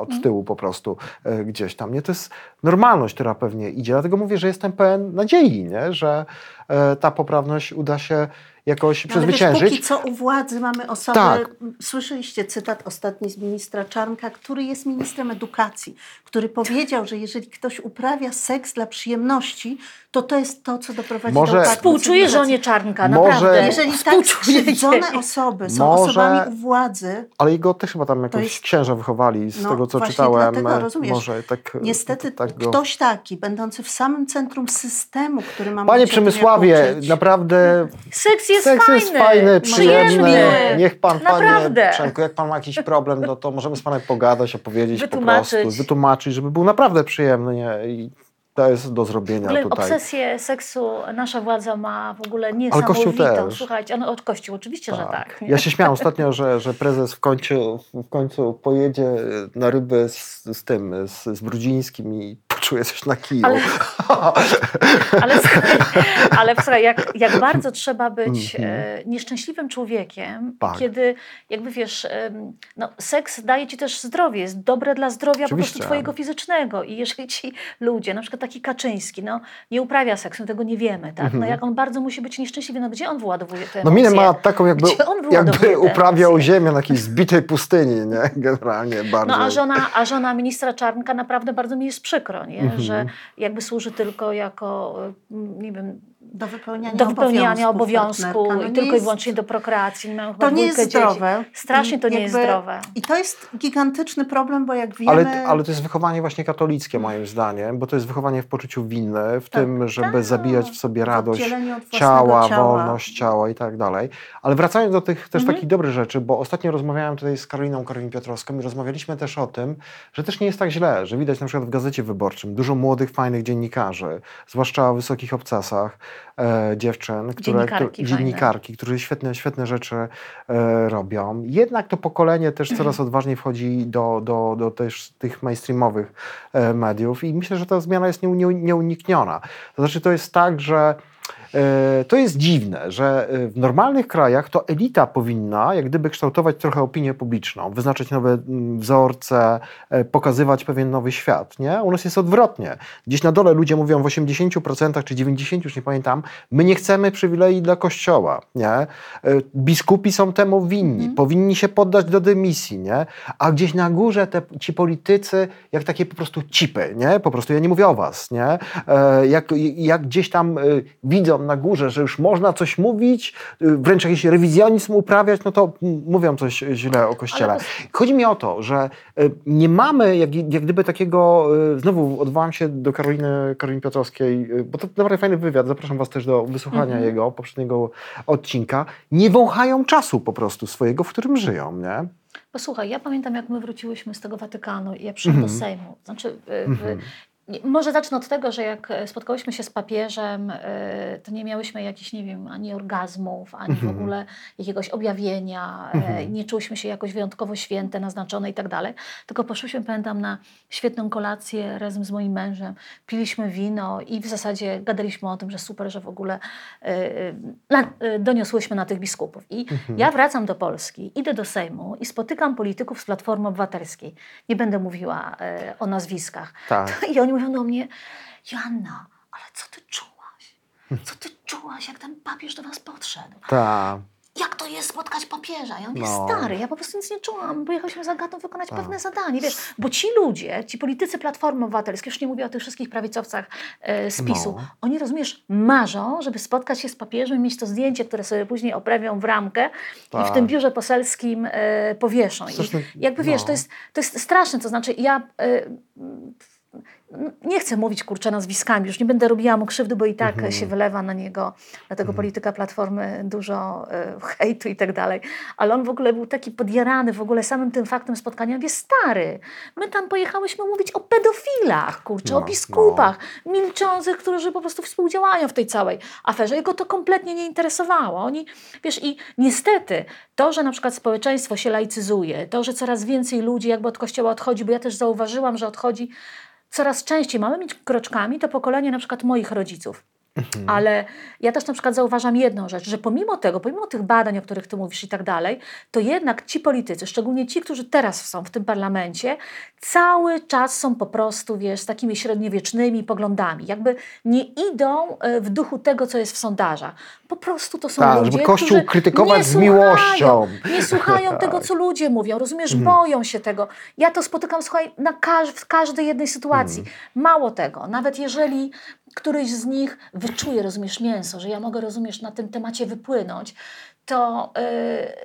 od tyłu po prostu e, gdzieś tam. Nie, to jest normalność, która pewnie idzie. Dlatego mówię, że jestem pełen nadziei, nie? że e, ta poprawność uda się jakoś No, ale wiesz, przezwyciężyć. póki co u władzy mamy osobę, Tak. słyszeliście cytat ostatni z ministra Czarnka, który jest ministrem edukacji, który powiedział, że jeżeli ktoś uprawia seks dla przyjemności, to to jest to, co doprowadzi Może- do upadku Współczuję żonie Czarnka, Może- naprawdę. Jeżeli tak Współczuję skrzywdzone osoby są Może- osobami u władzy, Ale jego też chyba tam jakoś jest- księża wychowali, z No, tego co właśnie czytałem. dlatego, rozumiesz, Może tak, niestety tak go... ktoś taki, będący w samym centrum systemu, który ma Panie Przemysławie, naprawdę Seks jest seks fajny. jest fajny, przyjemny. Niech pan, panie Naprawdę. Przemku, jak pan ma jakiś problem, no to możemy z panem pogadać, opowiedzieć po Wytłumaczyć. prostu, wytłumaczyć, żeby był naprawdę przyjemny. Nie? I to jest do W zrobienia ogóle tutaj. obsesję seksu nasza władza ma w ogóle niesamowitą. Słuchajcie, no, od Kościół oczywiście, że tak. nie? Ja się śmiałem ostatnio, że, że prezes w końcu, w końcu pojedzie na ryby z, z tym, z, z Brudzińskim i poczuje coś na kiju. Ale- Ale, słuchaj, ale słuchaj, jak, jak bardzo trzeba być Mhm. e, nieszczęśliwym człowiekiem, Tak. kiedy jakby wiesz, no, seks daje ci też zdrowie, jest dobre dla zdrowia po Oczywiście. prostu twojego fizycznego i jeżeli ci ludzie, na przykład taki Kaczyński, no, nie uprawia seksu, my tego nie wiemy, tak? No, Mhm. jak on bardzo musi być nieszczęśliwy, no gdzie on wyładowuje te No minę ma taką, jakby, jakby uprawiał ziemię na jakiejś zbitej pustyni, nie? Generalnie bardzo. No a żona, a żona ministra Czarnka naprawdę bardzo mi jest przykro, nie? Mhm. że jakby służy tylko jako, mm, nie wiem, do wypełniania, do wypełniania obowiązków obowiązku. No i nie tylko i jest- wyłącznie do prokreacji. Nie mają To nie jest dzieci. zdrowe. Strasznie I to nie jest jakby- zdrowe. I to jest gigantyczny problem, bo jak wiemy... Ale, ale to jest wychowanie właśnie katolickie moim zdaniem, bo to jest wychowanie w poczuciu winy, w Tak. tym, żeby Tak. zabijać w sobie radość ciała, ciała. wolność ciała i tak dalej. Ale wracając do tych też Mhm. takich dobrych rzeczy, bo ostatnio rozmawiałem tutaj z Karoliną Korwin-Piotrowską i rozmawialiśmy też o tym, że też nie jest tak źle, że widać na przykład w Gazecie Wyborczym dużo młodych, fajnych dziennikarzy, zwłaszcza o wysokich obcasach, e, dziewczyn, które, Dziennikarki które, dziennikarki, które świetne, świetne rzeczy e, robią. Jednak to pokolenie też coraz odważniej wchodzi do, do, do też tych mainstreamowych e, mediów i myślę, że ta zmiana jest nie, nie, nieunikniona. To znaczy to jest tak, że to jest dziwne, że e, w normalnych krajach to elita powinna jak gdyby kształtować trochę opinię publiczną, wyznaczać nowe mm, wzorce, e, pokazywać pewien nowy świat. Nie? U nas jest odwrotnie. Gdzieś na dole ludzie mówią w 80% czy 90%, już nie pamiętam, my nie chcemy przywilei dla kościoła. Nie? E, Biskupi są temu winni, powinni się poddać do dymisji. Nie? A gdzieś na górze te, ci politycy jak takie po prostu cipy. Nie? Po prostu ja nie mówię o was. Nie? E, Jak, jak gdzieś tam e, na górze, że już można coś mówić, e, wręcz jakiś rewizjonizm uprawiać, no to mm, mówią coś źle o Kościele. Chodzi mi o to, że e, nie mamy jak, jak gdyby takiego, e, znowu odwołam się do Karoliny, Karoliny Piotrowskiej, bo to naprawdę fajny wywiad, zapraszam was też do wysłuchania Mhm. jego poprzedniego odcinka. Nie wąchają czasu po prostu swojego, w którym żyją, nie? Posłuchaj, ja pamiętam, jak my wróciłyśmy z tego Watykanu i ja przyszłam Mhm. do Sejmu. Znaczy, w, nie- może zacznę od tego, że jak e, spotkałyśmy się z papieżem, e, to nie miałyśmy jakichś, nie wiem, ani orgazmów, ani w Mhm. ogóle jakiegoś objawienia, e, Mhm. nie czułyśmy się jakoś wyjątkowo święte, naznaczone i tak dalej, tylko poszłyśmy, pamiętam, na świetną kolację razem z moim mężem, piliśmy wino i w zasadzie gadaliśmy o tym, że super, że w ogóle doniosłyśmy na tych biskupów. I ja wracam do Polski, idę do Sejmu i spotykam polityków z Platformy Obywatelskiej. Nie będę mówiła o nazwiskach. Tak. I oni mówią do mnie, Joanna, ale co ty czułaś? Co ty czułaś, jak ten papież do was podszedł? Tak. Jak to jest spotkać papieża? Ja mówię, No. stary, ja po prostu nic nie czułam, bo jechaliśmy za Agatą wykonać Tak. pewne zadanie, wiesz, bo ci ludzie, ci politycy Platformy Obywatelskiej, już nie mówię o tych wszystkich prawicowcach e, z PiSu, No. oni, rozumiesz, marzą, żeby spotkać się z papieżem i mieć to zdjęcie, które sobie później oprawią w ramkę i w Tak. tym biurze poselskim e, powieszą. I jakby wiesz, no. to, jest, to jest straszne, to znaczy ja... E, nie chcę mówić kurczę nazwiskami, już nie będę robiła mu krzywdy, bo i tak Mhm. się wylewa na niego, na tego polityka Platformy dużo e, hejtu i tak dalej. Ale on w ogóle był taki podjarany w ogóle samym tym faktem spotkania. Wie stary, my tam pojechałyśmy mówić o pedofilach, kurczę, o No, biskupach, milczących, którzy po prostu współdziałają w tej całej aferze. Jego to kompletnie nie interesowało. Oni, wiesz, i niestety to, że na przykład społeczeństwo się laicyzuje, to, że coraz więcej ludzi jakby od kościoła odchodzi, bo ja też zauważyłam, że odchodzi coraz częściej małymi kroczkami to pokolenie na przykład moich rodziców. Mhm. Ale ja też na przykład zauważam jedną rzecz, że pomimo tego, pomimo tych badań, o których ty mówisz i tak dalej, to jednak ci politycy, szczególnie ci, którzy teraz są w tym parlamencie, cały czas są po prostu, wiesz, z takimi średniowiecznymi poglądami. Jakby nie idą e, w duchu tego, co jest w sondażach. Po prostu to są Tak, ludzie, żeby Kościół którzy krytykować nie z słuchają, miłością. Nie słuchają tego, co ludzie mówią, rozumiesz? Mhm. Boją się tego. Ja to spotykam, słuchaj, na każ w każdej jednej sytuacji. Mhm. Mało tego, nawet jeżeli któryś z nich wyczuje, rozumiesz, mięso, że ja mogę, rozumiesz, na tym temacie wypłynąć, to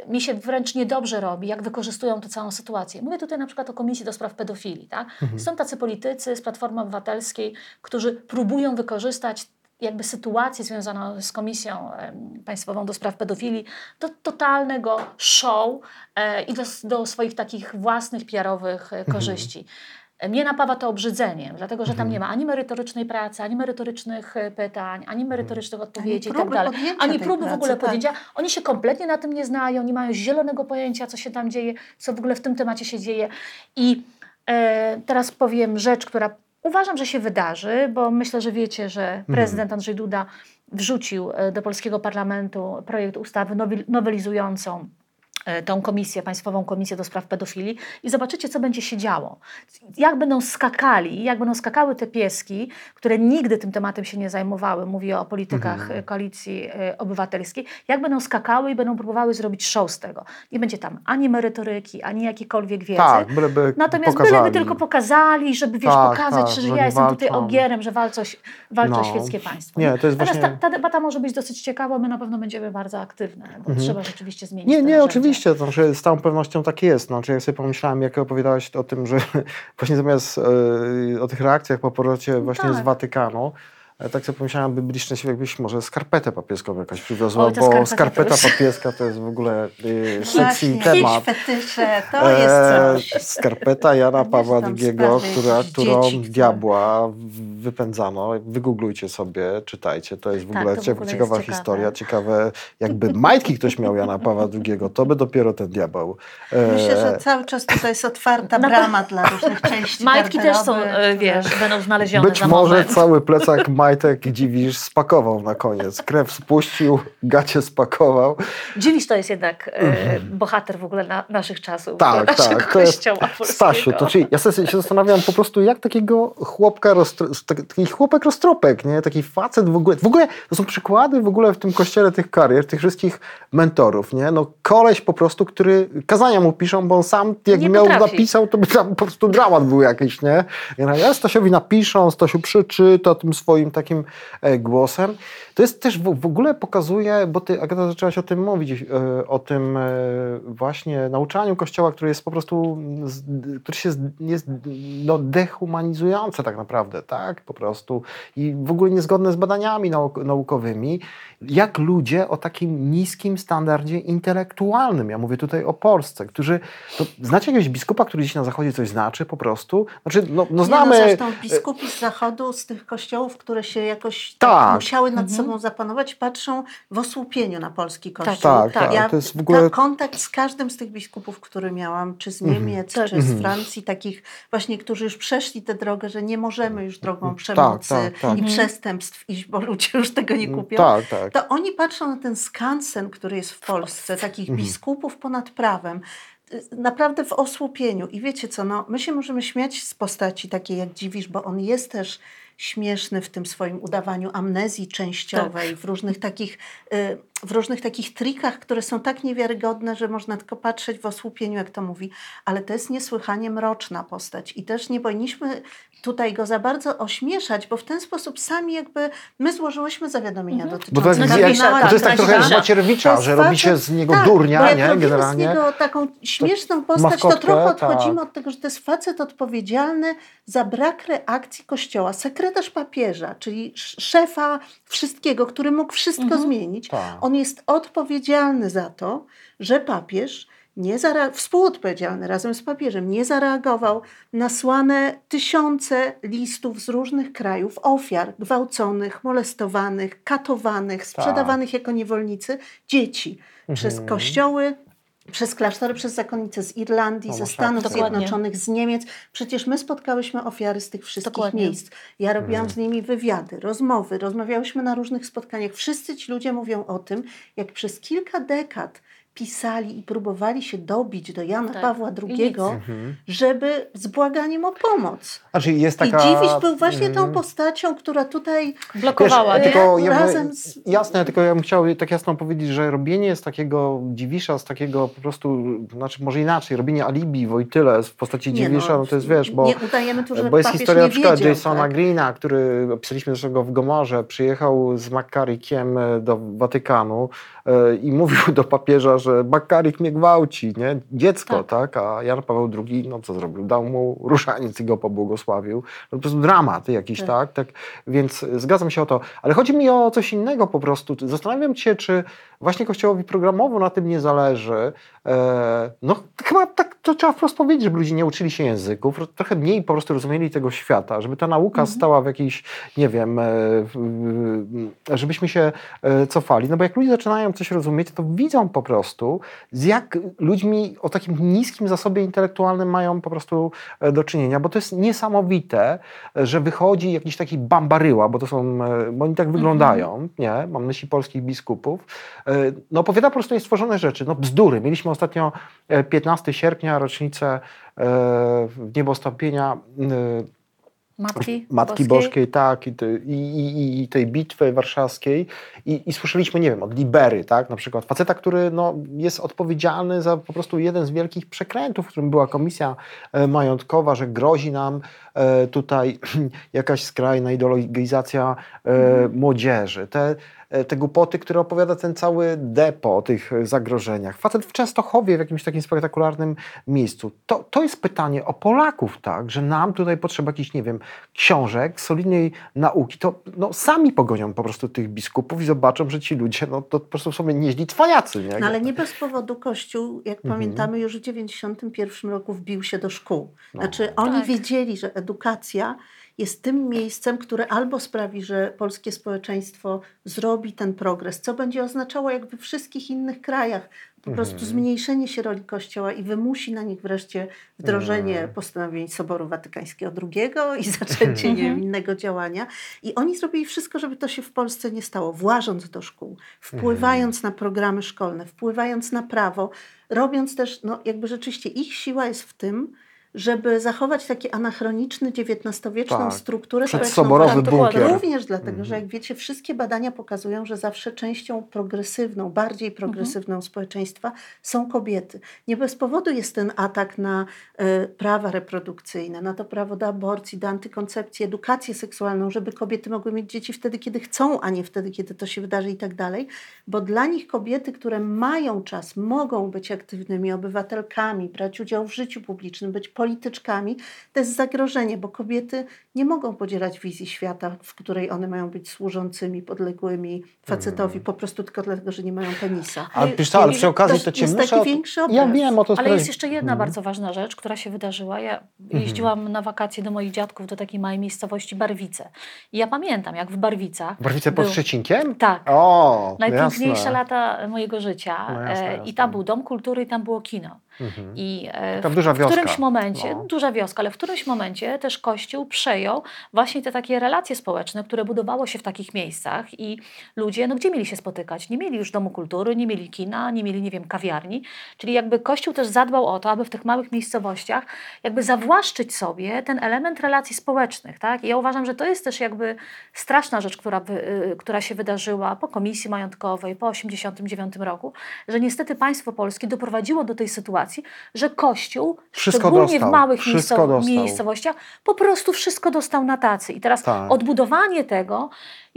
y, mi się wręcz niedobrze robi, jak wykorzystują tę całą sytuację. Mówię tutaj na przykład o Komisji do Spraw Pedofilii. Tak? Mhm. Są tacy politycy z Platformy Obywatelskiej, którzy próbują wykorzystać jakby sytuację związaną z Komisją Państwową do Spraw Pedofilii do totalnego show e, i do, do swoich takich własnych PR-owych e, korzyści. Mnie napawa to obrzydzeniem, dlatego że tam nie ma ani merytorycznej pracy, ani merytorycznych e, pytań, ani merytorycznych odpowiedzi i tak próby dalej. podjęcia Ani próby w pracy, ogóle tak. podjęcia. Oni się kompletnie na tym nie znają, nie mają zielonego pojęcia, co się tam dzieje, co w ogóle w tym temacie się dzieje. I e, teraz powiem rzecz, która uważam, że się wydarzy, bo myślę, że wiecie, że prezydent Andrzej Duda wrzucił e, do polskiego parlamentu projekt ustawy nowelizującą tą komisję, Państwową Komisję do Spraw Pedofilii i zobaczycie, co będzie się działo. Jak będą skakali, jak będą skakały te pieski, które nigdy tym tematem się nie zajmowały, mówię o politykach e, Koalicji e, Obywatelskiej, jak będą skakały i będą próbowały zrobić show z tego. Nie będzie tam ani merytoryki, ani jakiejkolwiek wiedzy. Tak, byleby Natomiast pokazali. byleby tylko pokazali, żeby wiesz, Tak, pokazać, tak, że że ja jestem tutaj walczą. ogierem, że walczą, walczą No. świeckie państwo. Nie, to jest Natomiast właśnie- ta, ta debata może być dosyć ciekawa, my na pewno będziemy bardzo aktywne, bo trzeba rzeczywiście zmienić Nie, nie, oczywiście, to znaczy z całą pewnością tak jest. Znaczy, jak sobie pomyślałem, jak opowiadałaś o tym, że właśnie zamiast e, o tych reakcjach po powrocie właśnie z tak. Watykanu, e, tak sobie pomyślałem, by byli szczęśliwi, jakbyś może skarpetę papieską jakaś przywiozła, Oj, bo skarpeta już- papieska to jest w ogóle e, sexy Właśnie, temat. fetysze, to jest coś. Skarpeta Jana Pawła II, która, którą dzieci, diabła wypędzano. Wygooglujcie sobie, czytajcie. To jest w Tak, ogóle, to w ogóle ciekawa ciekawe. historia. Ciekawe, jakby majtki ktoś miał Jana Pawła II, to by dopiero ten diabeł. E, Myślę, że cały czas tutaj jest otwarta brama dla różnych części Majtki też są, e, wiesz, będą znalezione Być za może moment. cały plecak majtek dziwisz spakował na koniec. Krew spuścił, gacie spakował. Dziwisz to jest jednak e, bohater w ogóle na, naszych czasów, Tak, tak. To jest. Stasiu, to czyli ja sobie się zastanawiam po prostu, jak takiego chłopka, tak- taki chłopek roztropek, nie? Taki facet w ogóle. W ogóle to są przykłady w ogóle w tym kościele tych karier, tych wszystkich mentorów, nie? No koleś po prostu, który kazania mu piszą, bo on sam jak Nie miał potrafi. napisał, to by tam po prostu dramat był jakiś, nie? Ja Stasiowi napiszą, Stasiu przeczyta tym swoim takim e, głosem. To jest też w, w ogóle pokazuje, bo ty Agata zaczęłaś o tym mówić, e, o tym e, właśnie nauczaniu Kościoła, który jest po prostu, który się jest no, dehumanizujące tak naprawdę, tak? Po prostu i w ogóle niezgodne z badaniami nauk naukowymi, jak ludzie o takim niskim standardzie intelektualnym, ja mówię tutaj o Polsce, którzy, to, znacie jakiegoś biskupa, który gdzieś na zachodzie coś znaczy po prostu? Znaczy, no, no Nie, znamy... No zresztą biskupi z zachodu, z tych kościołów, które się jakoś tak. Tak. musiały nad sobą zapanować, patrzą w osłupieniu na polski kościół. tak, tak. tak, Ja to jest w ogóle... na kontakt z każdym z tych biskupów, który miałam, czy z Niemiec, Tak. czy z Francji, takich właśnie, którzy już przeszli tę drogę, że nie możemy już drogą przemocy tak, tak. i przestępstw iść, bo ludzie już tego nie kupią. Tak, tak. To oni patrzą na ten skansen, który jest w Polsce, takich biskupów ponad prawem, y, naprawdę w osłupieniu. I wiecie co, no, my się możemy śmiać z postaci takiej jak Dziwisz, bo on jest też śmieszny w tym swoim udawaniu amnezji częściowej, w różnych takich y, w różnych takich trikach, które są tak niewiarygodne, że można tylko patrzeć w osłupieniu, jak to mówi, ale to jest niesłychanie mroczna postać i też nie powinniśmy tutaj go za bardzo ośmieszać, bo w ten sposób sami jakby my złożyłyśmy zawiadomienia Mhm. Bo dotyczące to, jest, Napisze, jak, tak, to jest tak trochę jak napisze. Macierewicza, jest że robi się facet- z niego tak, durnia, bo jak nie? Generalnie. z niego taką śmieszną postać, to trochę odchodzimy tak. od tego, że to jest facet odpowiedzialny za brak reakcji Kościoła. Sekretarz papieża, czyli sz- szefa wszystkiego, który mógł wszystko zmienić. Tak. On jest odpowiedzialny za to, że papież nie zare- współodpowiedzialny razem z papieżem, nie zareagował na słane tysiące listów z różnych krajów ofiar gwałconych, molestowanych, katowanych, sprzedawanych jako niewolnicy dzieci przez kościoły przez klasztory, przez zakonnice z Irlandii, No, ze masz Stanów rację. Dokładnie. Zjednoczonych, z Niemiec. Przecież my spotkałyśmy ofiary z tych wszystkich Dokładnie. miejsc. Ja robiłam Mhm. z nimi wywiady, rozmowy, rozmawiałyśmy na różnych spotkaniach. Wszyscy ci ludzie mówią o tym, jak przez kilka dekad pisali i próbowali się dobić do Jana Tak. Pawła II, nic. Mhm. żeby z błaganiem o pomoc. Znaczy jest taka... I Dziwisz był właśnie tą mm, postacią, która tutaj Blokowała, Wiesz, nie? tylko ja Razem z- Jasne, tylko ja bym chciał tak jasno powiedzieć, że robienie z takiego dziwisza, z takiego po prostu, znaczy może inaczej, robienie alibi Wojtyle w postaci Nie dziwisza, no, to jest wiesz, bo, Nie udajemy tu, że bo jest historia nie na przykład wiedział, Jasona tak? Greena, który opisaliśmy zresztą w Gomorze, przyjechał z McCarrickiem e, do Watykanu e, i mówił do papieża, że McCarrick mnie gwałci, nie? Dziecko, tak. A Jan Paweł II, no co zrobił? Dał mu różaniec i go pobłogosławił. No, po prostu dramat jakiś, Tak. tak. tak? Więc zgadzam się o to. Ale chodzi mi o coś innego po prostu. Zastanawiam się, czy właśnie Kościołowi programowo na tym nie zależy. E, no chyba tak to trzeba wprost powiedzieć, żeby ludzie nie uczyli się języków, trochę mniej po prostu rozumieli tego świata, żeby ta nauka stała w jakiejś, nie wiem, e, żebyśmy się e, cofali. No bo jak ludzie zaczynają coś rozumieć, to widzą po prostu, z jak ludźmi o takim niskim zasobie intelektualnym mają po prostu e, do czynienia, bo to jest niesamowite, e, że wychodzi jakiś taki bambaryła, bo to są, e, bo oni tak wyglądają, nie? Mam myśli polskich biskupów. No opowiada po prostu niestworzone rzeczy, no bzdury. Mieliśmy ostatnio e, 15 sierpnia, rocznicę niebostąpienia Matki, Matki Boskiej. Boskiej, tak, i, te- i, i, i tej bitwy warszawskiej i, słyszeliśmy, nie wiem, od Libery, tak, na przykład faceta, który no, jest odpowiedzialny za po prostu jeden z wielkich przekrętów, w którym była komisja e, majątkowa, że grozi nam tutaj jakaś skrajna ideologizacja e, młodzieży. Te, e, te głupoty, które opowiada ten cały depo o tych e, zagrożeniach. Facet w Częstochowie, w jakimś takim spektakularnym miejscu. To, to jest pytanie o Polaków, tak, że nam tutaj potrzeba jakichś, nie wiem, książek, solidnej nauki, to no, sami pogonią po prostu tych biskupów i zobaczą, że ci ludzie, no to po prostu są nieźli cwajacy, nie? No ale nie bez powodu Kościół, jak Mhm. pamiętamy, już w 1991 roku wbił się do szkół. No. Znaczy oni Tak. wiedzieli, że edukacja jest tym miejscem, które albo sprawi, że polskie społeczeństwo zrobi ten progres, co będzie oznaczało jak we wszystkich innych krajach po prostu Mhm. zmniejszenie się roli Kościoła i wymusi na nich wreszcie wdrożenie Mhm. postanowień Soboru Watykańskiego II i zaczęcie nie wiem, Mhm. innego działania. I oni zrobili wszystko, żeby to się w Polsce nie stało, włażąc do szkół, wpływając na programy szkolne, wpływając na prawo, robiąc też, no jakby rzeczywiście ich siła jest w tym, żeby zachować taki anachroniczny XIX-wieczną Tak. strukturę Przedsoborowy Tak, dokładnie. bunkier. Również dlatego, Mhm. że jak wiecie, wszystkie badania pokazują, że zawsze częścią progresywną, bardziej progresywną społeczeństwa są kobiety. Nie bez powodu jest ten atak na e, prawa reprodukcyjne, na to prawo do aborcji, do antykoncepcji, edukację seksualną, żeby kobiety mogły mieć dzieci wtedy, kiedy chcą, a nie wtedy, kiedy to się wydarzy i tak dalej. Bo dla nich kobiety, które mają czas, mogą być aktywnymi obywatelkami, brać udział w życiu publicznym, być polityczkami, to jest zagrożenie, bo kobiety nie mogą podzielać wizji świata, w której one mają być służącymi, podległymi facetowi, po prostu tylko dlatego, że nie mają penisa. Ale wiesz co, ale przy okazji to cię jest muszę... taki większy Ja obraz. wiem o to Ale jest jeszcze jedna Mhm. bardzo ważna rzecz, która się wydarzyła. Ja jeździłam na wakacje do moich dziadków do takiej małej miejscowości Barwice. I ja pamiętam, jak w Barwicach. Barwice pod był- Szczecinkiem? Tak. O, Najpiękniejsze jasne. lata mojego życia. No jasne, jasne. I tam był dom kultury i tam było kino. Mhm. I e, w, duża w wioska. którymś momencie, No. duża wioska, ale w którymś momencie też Kościół przejął właśnie te takie relacje społeczne, które budowało się w takich miejscach i ludzie, no gdzie mieli się spotykać? Nie mieli już domu kultury, nie mieli kina, nie mieli, nie wiem, kawiarni. Czyli jakby Kościół też zadbał o to, aby w tych małych miejscowościach jakby zawłaszczyć sobie ten element relacji społecznych, tak? I ja uważam, że to jest też jakby straszna rzecz, która, y, która się wydarzyła po komisji majątkowej, po 1989 roku, że niestety państwo polskie doprowadziło do tej sytuacji, że Kościół, Wszystko szczególnie dostał. w małych miejscowościach, po prostu wszystko dostał na tacy. I teraz Tak. odbudowanie tego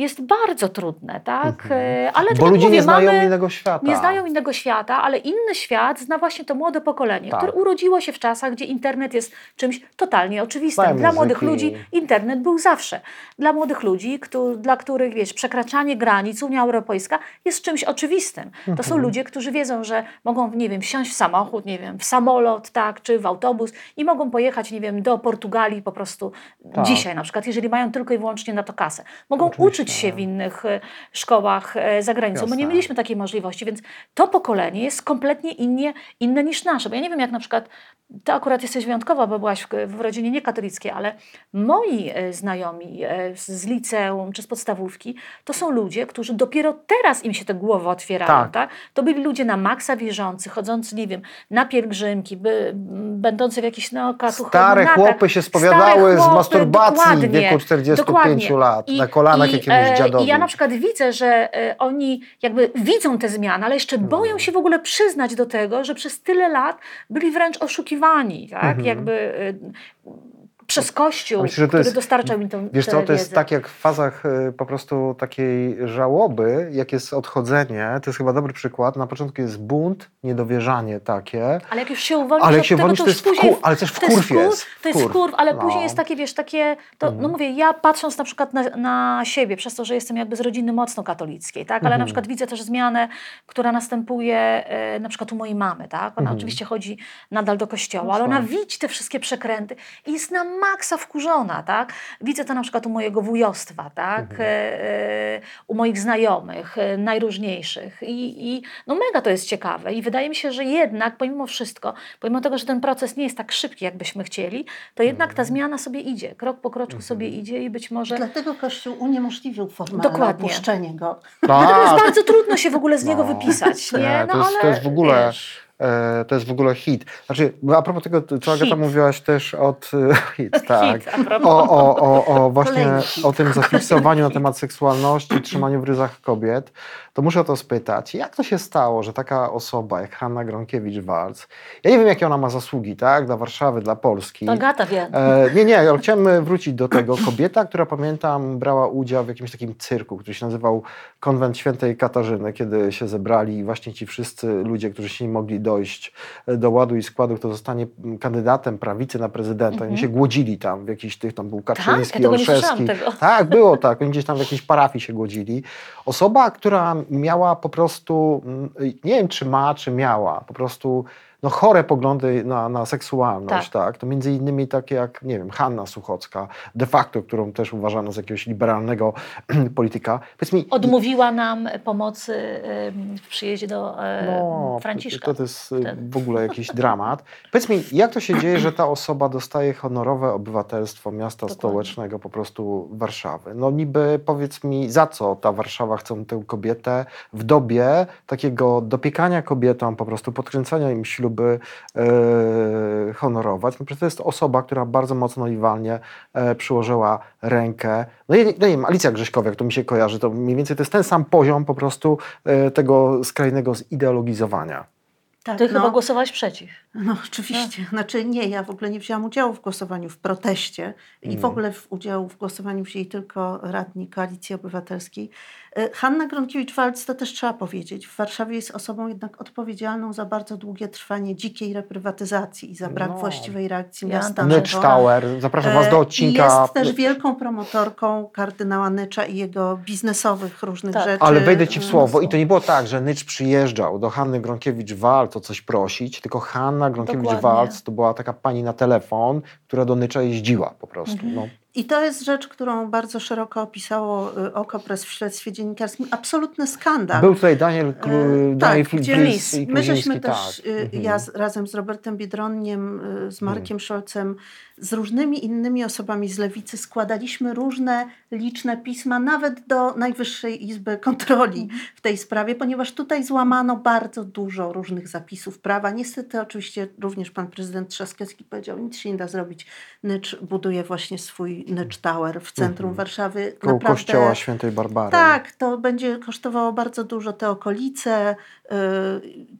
jest bardzo trudne, tak? Mhm. E, Ale tak Bo jak ludzie mówię, nie znają mamy, innego świata. nie znają innego świata, ale inny świat zna właśnie to młode pokolenie, Tak. które urodziło się w czasach, gdzie internet jest czymś totalnie oczywistym. Znają Dla młodych ludzi internet był zawsze. Dla młodych ludzi, któ- dla których wiesz, przekraczanie granic Unia Europejska jest czymś oczywistym. To Mhm. są ludzie, którzy wiedzą, że mogą, nie wiem, wsiąść w samochód, nie wiem, w samolot, tak, czy w autobus i mogą pojechać, nie wiem, do Portugalii po prostu Tak. dzisiaj na przykład, jeżeli mają tylko i wyłącznie na to kasę. Mogą Oczywiście. uczyć uczyć się w innych e, szkołach e, za granicą, bo nie Jasne. mieliśmy takiej możliwości, więc to pokolenie jest kompletnie innie, inne niż nasze. Bo ja nie wiem, jak na przykład, ty akurat jesteś wyjątkowa, bo byłaś w, w rodzinie niekatolickiej, ale moi e, znajomi z z liceum czy z podstawówki, to są ludzie, którzy dopiero teraz im się te głowy otwierają. Tak. Tak. To byli ludzie na maksa wierzący, chodzący, nie wiem, na pielgrzymki, by, będący w jakichś katuch- Stare chłopy się spowiadały z chłopy, masturbacji w wieku 45 dokładnie. lat, I- na kolanach i, dziadowi. I ja na przykład widzę, że e, oni jakby widzą te zmiany, ale jeszcze Mhm. boją się w ogóle przyznać do tego, że przez tyle lat byli wręcz oszukiwani, tak? Mhm. Jakby e, przez Kościół, Myślę, który jest- dostarczał im tą Wiesz co, to jest wiedzę. tak jak w fazach y, po prostu takiej żałoby, jak jest odchodzenie, to jest chyba dobry przykład. Na początku jest bunt, niedowierzanie takie, Ale jak już się uwolnisz ale jak się uwolnisz, to to jest później... ale też jest wkurw jest. To jest wkurw, ale No. później jest takie, wiesz, takie, to, no Mhm. mówię, ja patrząc na przykład na, na siebie, przez to, że jestem jakby z rodziny mocno katolickiej, tak, ale Mhm. na przykład widzę też zmianę, która następuje e, na przykład u mojej mamy, tak, ona Mhm. oczywiście chodzi nadal do kościoła, No ale ona widzi te wszystkie przekręty i jest na maksa wkurzona, tak, widzę to na przykład u mojego wujostwa, tak, Mhm. e, e, u moich znajomych, e, najróżniejszych i, i no mega to jest ciekawe i wydaje mi się, że jednak pomimo wszystko, pomimo tego, że ten proces nie jest tak szybki, jakbyśmy chcieli, to jednak Mhm. ta zmiana sobie idzie, krok po kroczku sobie idzie i być może... Dlatego Kościół uniemożliwił formalne Dokładnie. opuszczenie go. Natomiast Tak, bardzo trudno się w ogóle z niego No. wypisać, nie? No to, jest, ale to jest w ogóle... wiesz, to jest w ogóle hit. Znaczy, bo a propos tego, co Agata Hit. mówiłaś też od e, hit, tak. hit. O, o, o, o właśnie o tym zafiksowaniu na temat seksualności, trzymaniu w ryzach kobiet, to muszę o to spytać, jak to się stało, że taka osoba jak Hanna Gronkiewicz-Walc, ja nie wiem, jakie ona ma zasługi, tak, dla Warszawy, dla Polski. To Agata wie. E, nie, nie, ale chciałem e, wrócić do tego. Kobieta, która pamiętam, brała udział w jakimś takim cyrku, który się nazywał Konwent Świętej Katarzyny, kiedy się zebrali właśnie ci wszyscy ludzie, którzy się nie mogli dojść do ładu i składu, kto zostanie kandydatem prawicy na prezydenta. Oni się głodzili tam w jakichś tych, tam był Kaczyński, Mhm. Tak? ja Olszewski. Tak, było tak. Oni gdzieś tam w jakiejś parafii się głodzili. Osoba, która miała po prostu, mm, nie wiem czy ma, czy miała, po prostu no, chore poglądy na, na seksualność, Tak. tak. To między innymi takie jak, nie wiem, Hanna Suchocka, de facto, którą też uważano za jakiegoś liberalnego polityka. Powiedz mi, Odmówiła nam pomocy w przyjeździe do e, no, Franciszka. To, to jest y, wtedy. w ogóle jakiś dramat. Powiedz mi, jak to się dzieje, że ta osoba dostaje honorowe obywatelstwo miasta Dokładnie. stołecznego, po prostu Warszawy? No niby powiedz mi, za co ta Warszawa chce tę kobietę w dobie takiego dopiekania kobietom, po prostu podkręcania im śluby e, honorować? No przecież to jest osoba, która bardzo mocno i walnie e, przyłożyła rękę. No i no nie wiem, Alicja Grześkowiak, to mi się kojarzy, to mniej więcej to jest ten sam poziom po prostu e, tego skrajnego zideologizowania. Tak, Ty no. chyba głosowałeś przeciw. No oczywiście. Znaczy nie, ja w ogóle nie wzięłam udziału w głosowaniu w proteście i w Mm. ogóle w udział w głosowaniu wzięli tylko radni Koalicji Obywatelskiej. E, Hanna Gronkiewicz-Waltz, to też trzeba powiedzieć, w Warszawie jest osobą jednak odpowiedzialną za bardzo długie trwanie dzikiej reprywatyzacji i za brak No. właściwej reakcji Ja miasta. na Nycz to. Tower, zapraszam Was do E, odcinka. I jest też wielką promotorką kardynała Nycza i jego biznesowych różnych Tak. rzeczy. Ale wejdę Ci w Mm, słowo i to nie było tak, że Nycz przyjeżdżał do Hanny Gronkiewicz-Walc o coś prosić, tylko Hanna Gronkiewicz-Walc Dokładnie. to była taka pani na telefon, która do Nycza jeździła po prostu. Mhm. No. I to jest rzecz, którą bardzo szeroko opisało y, Okopres w śledztwie dziennikarskim. Absolutny skandal. Był tutaj Daniel, Klu, E, Daniel tak, gdzie Flis i My żeśmy Kluziński, też, tak. y, Mhm. ja z, razem z Robertem Biedroniem, y, z Markiem Scholzem, z różnymi innymi osobami z Lewicy składaliśmy różne liczne pisma, nawet do Najwyższej Izby Kontroli w tej sprawie, ponieważ tutaj złamano bardzo dużo różnych zapisów prawa. Niestety oczywiście również pan prezydent Trzaskowski powiedział, nic się nie da zrobić. Nycz buduje właśnie swój Nycz Tower w centrum Mhm. Warszawy. Koło Naprawdę- kościoła świętej Barbary. tak, to będzie kosztowało bardzo dużo te okolice yy,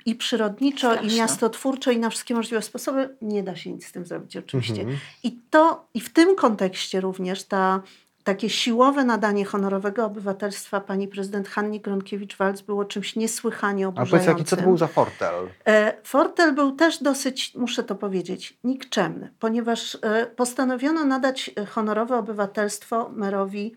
i przyrodniczo, Straszne. i miastotwórczo, i na wszystkie możliwe sposoby. Nie da się nic z tym zrobić oczywiście. Mhm. I to i w tym kontekście również ta takie siłowe nadanie honorowego obywatelstwa pani prezydent Hanni Gronkiewicz-Walc było czymś niesłychanie A oburzającym. powiedz, jaki co to był za fortel? E, Fortel był też dosyć, muszę to powiedzieć, nikczemny, ponieważ e, postanowiono nadać e, honorowe obywatelstwo merowi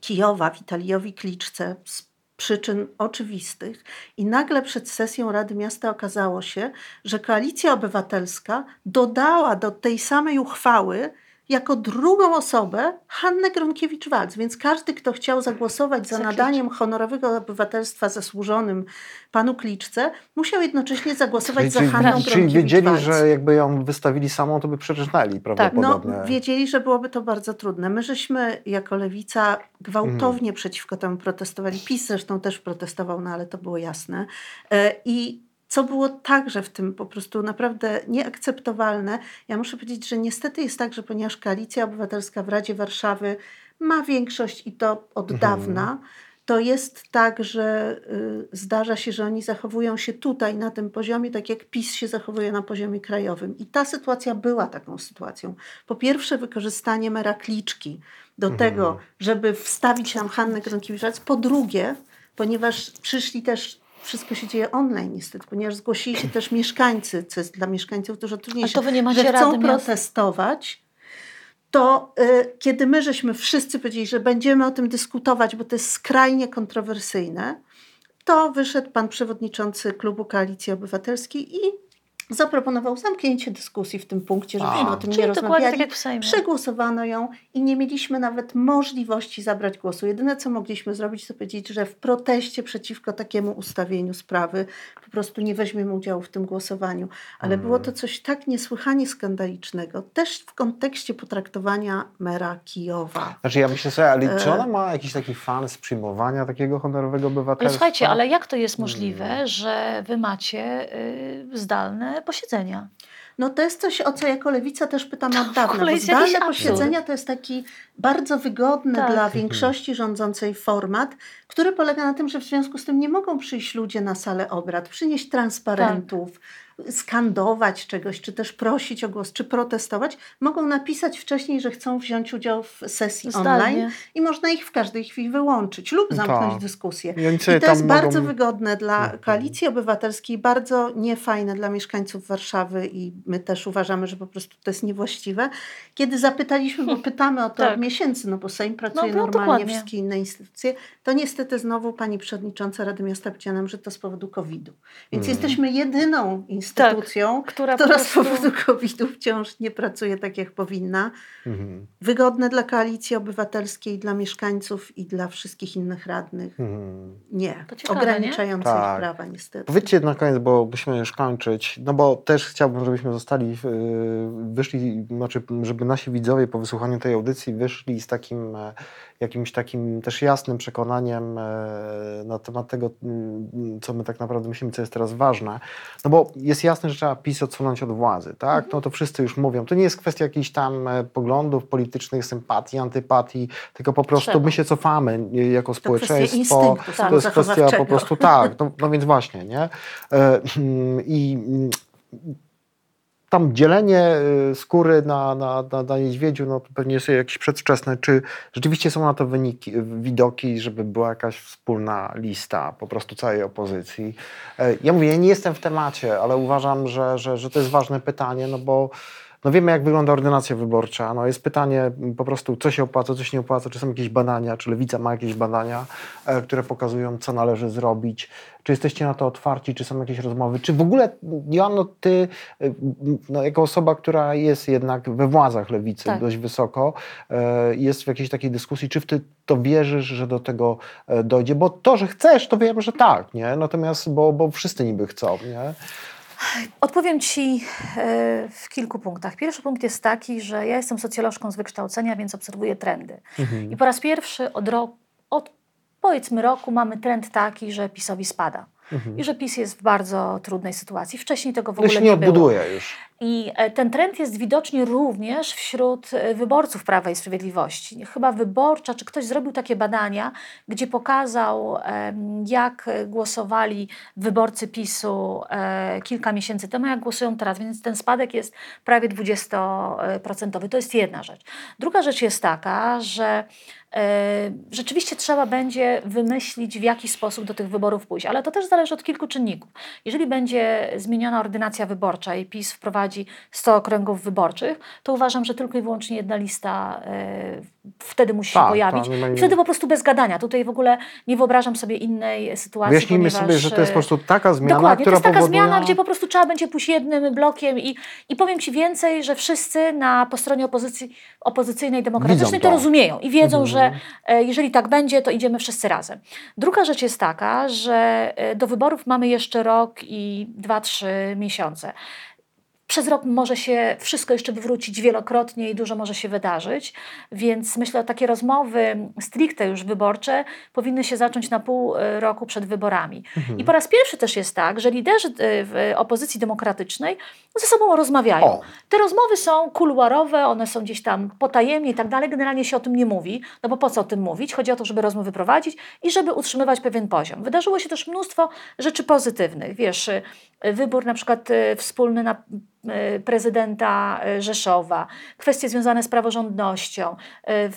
Kijowa, Witaliowi Kliczce z przyczyn oczywistych i nagle przed sesją Rady Miasta okazało się, że Koalicja Obywatelska dodała do tej samej uchwały jako drugą osobę Hannę Gronkiewicz-Waltz. Więc każdy, kto chciał zagłosować za nadaniem honorowego obywatelstwa zasłużonym panu Kliczce, musiał jednocześnie zagłosować za Hanną czyli wiedzieli, że jakby ją wystawili samą, to by przeczytali No, prawdopodobnie. wiedzieli, że byłoby to bardzo trudne. My żeśmy jako lewica gwałtownie Mhm. przeciwko temu protestowali. PiS zresztą też protestował, no ale to było jasne. E, I co było także w tym po prostu naprawdę nieakceptowalne, ja muszę powiedzieć, że niestety jest tak, że ponieważ Koalicja Obywatelska w Radzie Warszawy ma większość i to od Mhm. dawna, to jest tak, że y, zdarza się, że oni zachowują się tutaj na tym poziomie, tak jak PiS się zachowuje na poziomie krajowym. I ta sytuacja była taką sytuacją. Po pierwsze, wykorzystanie mera kliczki do tego, żeby wstawić nam Hannę Gronkiewicz. Po drugie, ponieważ przyszli też. Wszystko się dzieje online niestety, ponieważ zgłosili się też mieszkańcy, co jest dla mieszkańców dużo A trudniejsze, to wy nie macie że chcą protestować, to y, kiedy my żeśmy wszyscy powiedzieli, że będziemy o tym dyskutować, bo to jest skrajnie kontrowersyjne, to wyszedł pan przewodniczący klubu Koalicji Obywatelskiej i zaproponował zamknięcie dyskusji w tym punkcie, żebyśmy A. o tym Czyli nie rozmawiali. tak jak w Sejmie. Przegłosowano ją i nie mieliśmy nawet możliwości zabrać głosu. Jedyne, co mogliśmy zrobić, to powiedzieć, że w proteście przeciwko takiemu ustawieniu sprawy po prostu nie weźmiemy udziału w tym głosowaniu. Ale Mhm. było to coś tak niesłychanie skandalicznego, też w kontekście potraktowania mera Kijowa. Znaczy ja myślę sobie, ale czy ona ma jakiś taki fan z przyjmowania takiego honorowego Ale obywatelstwa? słuchajcie, ale jak to jest możliwe, że wy macie y, zdalne posiedzenia? No to jest coś, o co jako lewica też pytamy od dawna. Bo zdalne posiedzenia to jest taki bardzo wygodny Tak. dla większości rządzącej format, który polega na tym, że w związku z tym nie mogą przyjść ludzie na salę obrad, przynieść transparentów, skandować czegoś, czy też prosić o głos, czy protestować. Mogą napisać wcześniej, że chcą wziąć udział w sesji Zdalnie. online i można ich w każdej chwili wyłączyć lub zamknąć Tak. dyskusję. I I to jest bardzo mogą- wygodne dla Mhm. koalicji obywatelskiej, bardzo niefajne dla mieszkańców Warszawy i my też uważamy, że po prostu to jest niewłaściwe. Kiedy zapytaliśmy, bo pytamy o to Tak. od miesięcy, no bo Sejm pracuje no, normalnie, dokładnie. wszystkie inne instytucje, to niestety znowu pani przewodnicząca Rady Miasta powiedziała nam, że to z powodu COVID-u. Więc Mhm. jesteśmy jedyną instytucją, Tak, która po która z prostu- powodu COVID-u wciąż nie pracuje tak, jak powinna. Mhm. Wygodne dla koalicji obywatelskiej, dla mieszkańców i dla wszystkich innych radnych. Mhm. Nie, ciekawe, ograniczające nie? Tak. ich prawa niestety. Powiedzcie na koniec, bo musimy już kończyć, no bo też chciałbym, żebyśmy zostali, wyszli, znaczy, żeby nasi widzowie po wysłuchaniu tej audycji wyszli z takim e, jakimś takim też jasnym przekonaniem e, na temat tego, mm, co my tak naprawdę myślimy, co jest teraz ważne. No bo jest jasne, że trzeba PiS odsunąć od władzy, tak? No to wszyscy już mówią. To nie jest kwestia jakichś tam e, poglądów politycznych, sympatii, antypatii, tylko po prostu Trzeba. my się cofamy e, jako To społeczeństwo. To jest kwestia po prostu tak, no, no więc właśnie, nie? E, I mm, tam dzielenie y, skóry na, na, na, na niedźwiedziu, no to pewnie jest jakieś przedwczesne. Czy rzeczywiście są na to wyniki, widoki, żeby była jakaś wspólna lista po prostu całej opozycji? E, Ja mówię, ja nie jestem w temacie, ale uważam, że, że, że to jest ważne pytanie, no bo no wiemy, jak wygląda ordynacja wyborcza. No jest pytanie po prostu, co się opłaca, co się nie opłaca, czy są jakieś badania, czy Lewica ma jakieś badania, e, które pokazują, co należy zrobić. Czy jesteście na to otwarci, czy są jakieś rozmowy? Czy w ogóle, Joanno, ty e, no, jako osoba, która jest jednak we władzach Lewicy Tak. dość wysoko, e, jest w jakiejś takiej dyskusji, czy ty to wierzysz, że do tego dojdzie? Bo to, że chcesz, to wiem, że tak, nie? Natomiast, bo, bo wszyscy niby chcą, nie? Odpowiem Ci e, w kilku punktach. Pierwszy punkt jest taki, że ja jestem socjolożką z wykształcenia, więc obserwuję trendy. Mhm. I po raz pierwszy od roku, od powiedzmy roku mamy trend taki, że PiSowi spada. I że PiS jest w bardzo trudnej sytuacji. Wcześniej tego w Mhm. No ogóle się nie nie było. odbuduje już. I e, ten trend jest widoczny również wśród e, wyborców Prawa i Sprawiedliwości. Chyba wyborcza, czy ktoś zrobił takie badania, gdzie pokazał, jak głosowali wyborcy PiSu e, kilka miesięcy temu, jak głosują teraz, więc ten spadek jest prawie 20%. To jest jedna rzecz. Druga rzecz jest taka, że rzeczywiście trzeba będzie wymyślić, w jaki sposób do tych wyborów pójść, ale to też zależy od kilku czynników. Jeżeli będzie zmieniona ordynacja wyborcza i PiS wprowadzi wprowadzi 100 okręgów wyborczych, to uważam, że tylko i wyłącznie jedna lista e, wtedy musi się Tak, pojawić. ma- I wtedy po prostu bez gadania. Tutaj w ogóle nie wyobrażam sobie innej sytuacji. Wyjaśnijmy sobie, że to jest po prostu taka zmiana, Dokładnie, która to jest taka powoduje... zmiana, gdzie po prostu trzeba będzie pójść jednym blokiem i, i powiem Ci więcej, że wszyscy na, po stronie opozycji, opozycyjnej, demokratycznej to. to. rozumieją i wiedzą, Mhm. że e, jeżeli tak będzie, to idziemy wszyscy razem. Druga rzecz jest taka, że e, do wyborów mamy jeszcze rok i dwa, trzy miesiące. Przez rok może się wszystko jeszcze wywrócić wielokrotnie i dużo może się wydarzyć, więc myślę, że takie rozmowy stricte już wyborcze powinny się zacząć na pół e, roku przed wyborami. Mhm. I po raz pierwszy też jest tak, że liderzy e, w opozycji demokratycznej ze sobą rozmawiają. O. Te rozmowy są kuluarowe, one są gdzieś tam potajemnie i tak dalej. Generalnie się o tym nie mówi, no bo po co o tym mówić? Chodzi o to, żeby rozmowy prowadzić i żeby utrzymywać pewien poziom. Wydarzyło się też mnóstwo rzeczy pozytywnych. Wiesz, y, wybór na przykład wspólny na prezydenta y, Rzeszowa, kwestie związane z praworządnością,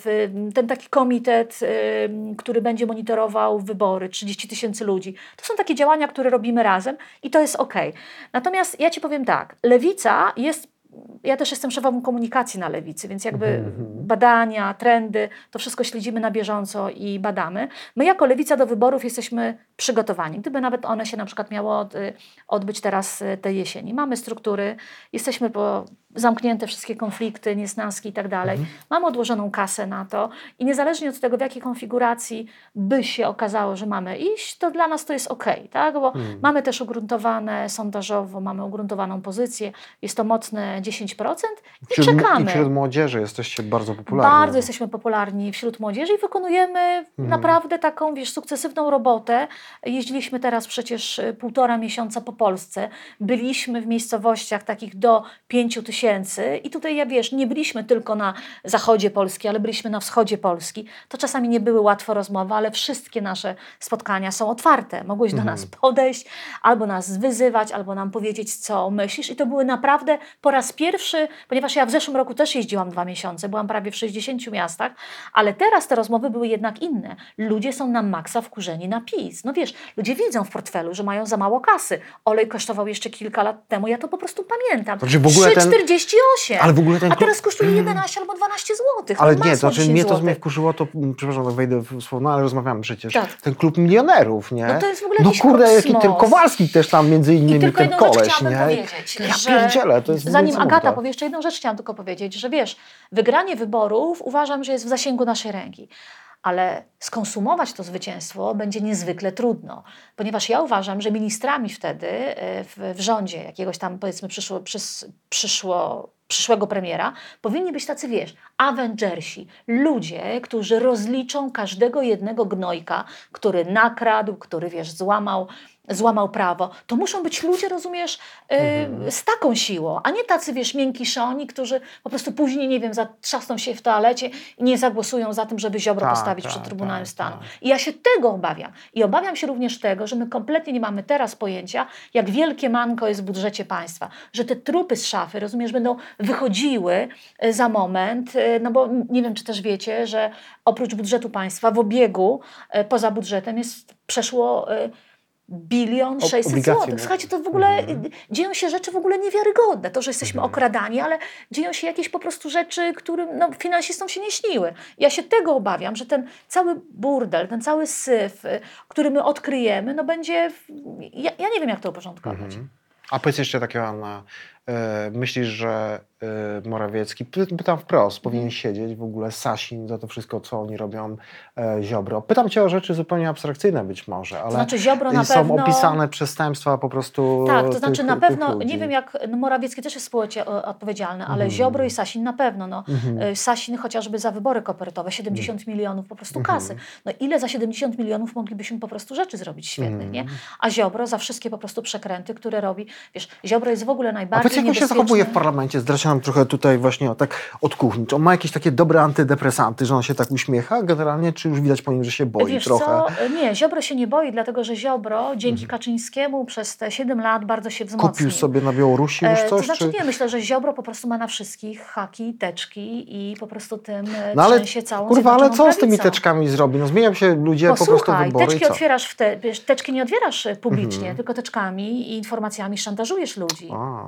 y, ten taki komitet, y, który będzie monitorował wybory, 30 tysięcy ludzi. To są takie działania, które robimy razem i to jest ok. Natomiast ja Ci powiem tak, lewica jest ja też jestem szefową komunikacji na lewicy, więc jakby Mhm. badania, trendy, to wszystko śledzimy na bieżąco i badamy. My jako lewica do wyborów jesteśmy przygotowani. Gdyby nawet one się na przykład miało od, y, odbyć teraz y, tej jesieni. Mamy struktury, jesteśmy po zamknięte wszystkie konflikty, niesnaski i tak dalej. Mamy odłożoną kasę na to i niezależnie od tego, w jakiej konfiguracji by się okazało, że mamy iść, to dla nas to jest ok, tak? Bo mamy też ugruntowane sondażowo, mamy ugruntowaną pozycję, jest to mocne 10% i Wśród, czekamy. I wśród młodzieży jesteście bardzo popularni. Bardzo jesteśmy popularni wśród młodzieży i wykonujemy naprawdę taką, wiesz, sukcesywną robotę. Jeździliśmy teraz przecież y, półtora miesiąca po Polsce. Byliśmy w miejscowościach takich do pięciu tysięcy i tutaj, ja wiesz, nie byliśmy tylko na zachodzie Polski, ale byliśmy na wschodzie Polski. To czasami nie były łatwe rozmowy, ale wszystkie nasze spotkania są otwarte. Mogłeś do nas podejść, albo nas wyzywać, albo nam powiedzieć, co myślisz. I to były naprawdę po raz pierwszy, ponieważ ja w zeszłym roku też jeździłam dwa miesiące, byłam prawie w 60 miastach, ale teraz te rozmowy były jednak inne. Ludzie są na maksa wkurzeni na PiS. No wiesz, ludzie widzą w portfelu, że mają za mało kasy. Olej kosztował jeszcze kilka lat temu, ja to po prostu pamiętam. Znaczy w ogóle ten- 3,48. Ale w ogóle ten A teraz kosztuje 11 albo 12 zł. Ale nie, to znaczy 10 mnie to mnie wkurzyło, to mm, przepraszam, tak wejdę w słowo, no ale rozmawiamy przecież. Tak. Ten klub milionerów, nie? No to jest w ogóle No kurde, jaki ten kosmos. Kowalski też tam między I innymi tylko ten jedną rzecz koleś, chciałabym nie? powiedzieć, Ja że pierdzielę, to jest zanim. Agata powie jeszcze jedną rzecz, chciałam tylko powiedzieć, że wiesz, wygranie wyborów uważam, że jest w zasięgu naszej ręki. Ale skonsumować to zwycięstwo będzie niezwykle trudno, ponieważ ja uważam, że ministrami wtedy e, w, w rządzie jakiegoś tam powiedzmy przyszło, przys, przyszło, przyszłego premiera powinni być tacy, wiesz, Avengersi, ludzie, którzy rozliczą każdego jednego gnojka, który nakradł, który, wiesz, złamał, złamał prawo. To muszą być ludzie, rozumiesz, yy, z taką siłą, a nie tacy, wiesz, miękiszoni, którzy po prostu później, nie wiem, zatrzasną się w toalecie i nie zagłosują za tym, żeby Ziobro Tak, postawić tak, przed Trybunałem tak, Stanu. tak. I ja się tego obawiam. I obawiam się również tego, że my kompletnie nie mamy teraz pojęcia, jak wielkie manko jest w budżecie państwa. Że te trupy z szafy, rozumiesz, będą wychodziły e, za moment, e, no bo nie wiem, czy też wiecie, że oprócz budżetu państwa w obiegu e, poza budżetem jest przeszło bilion Ob- 600 obligacje, złotych. no. Słuchajcie, to w ogóle e, dzieją się rzeczy w ogóle niewiarygodne. To, że jesteśmy okradani, ale dzieją się jakieś po prostu rzeczy, którym no, finansistom się nie śniły. Ja się tego obawiam, że ten cały burdel, ten cały syf, y, który my odkryjemy, no będzie... w- Ja, ja nie wiem, jak to uporządkować. A powiedz jeszcze takiego, Anna, e, myślisz, że e, Morawiecki, py- pytam wprost, powinien siedzieć w ogóle Sasin za to wszystko, co oni robią e, Ziobro? Pytam cię o rzeczy zupełnie abstrakcyjne być może, ale znaczy Ziobro na są pewno- opisane przestępstwa po prostu Tak, to tych- znaczy na tych pewno, ludzi. nie wiem jak, no Morawiecki też jest społecznie odpowiedzialny, ale Ziobro i Sasin na pewno. No. Y, Sasin chociażby za wybory kopertowe, 70 milionów po prostu kasy. No ile za 70 milionów moglibyśmy po prostu rzeczy zrobić świetnych, nie? A Ziobro za wszystkie po prostu przekręty, które robi. Wiesz, Ziobro jest w ogóle najbardziej jak on się zachowuje w parlamencie? Zdradzę nam trochę tutaj właśnie o, tak od kuchni. Czy on ma jakieś takie dobre antydepresanty, że on się tak uśmiecha generalnie, czy już widać po nim, że się boi Wiesz trochę? co, nie, Ziobro się nie boi, dlatego że Ziobro dzięki Kaczyńskiemu przez te 7 lat bardzo się wzmocnił. Kupił sobie na Białorusi już E, coś? To znaczy czy... nie, myślę, że Ziobro po prostu ma na wszystkich haki, teczki i po prostu tym e, No ale trzęsie całą kurwa, ale co z tymi Prawicą. teczkami zrobi? No zmieniają się ludzie po prostu Posłuchaj, wybory teczki otwierasz w te, teczki nie otwierasz e, publicznie, tylko teczkami i informacjami szantażujesz ludzi. A.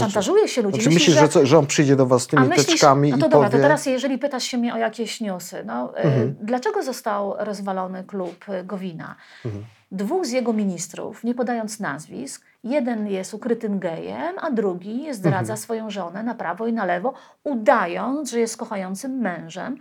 Szantażuje się ludzi. Znaczy, myślisz, że, co, że on przyjdzie do was z tymi A myślisz, teczkami no i to powie... dobra, to teraz jeżeli pytasz się mnie o jakieś newsy, no, y, Mhm. dlaczego został rozwalony klub y, Gowina? Mhm. Dwóch z jego ministrów, nie podając nazwisk, jeden jest ukrytym gejem, a drugi zdradza Mhm. swoją żonę na prawo i na lewo, udając, że jest kochającym mężem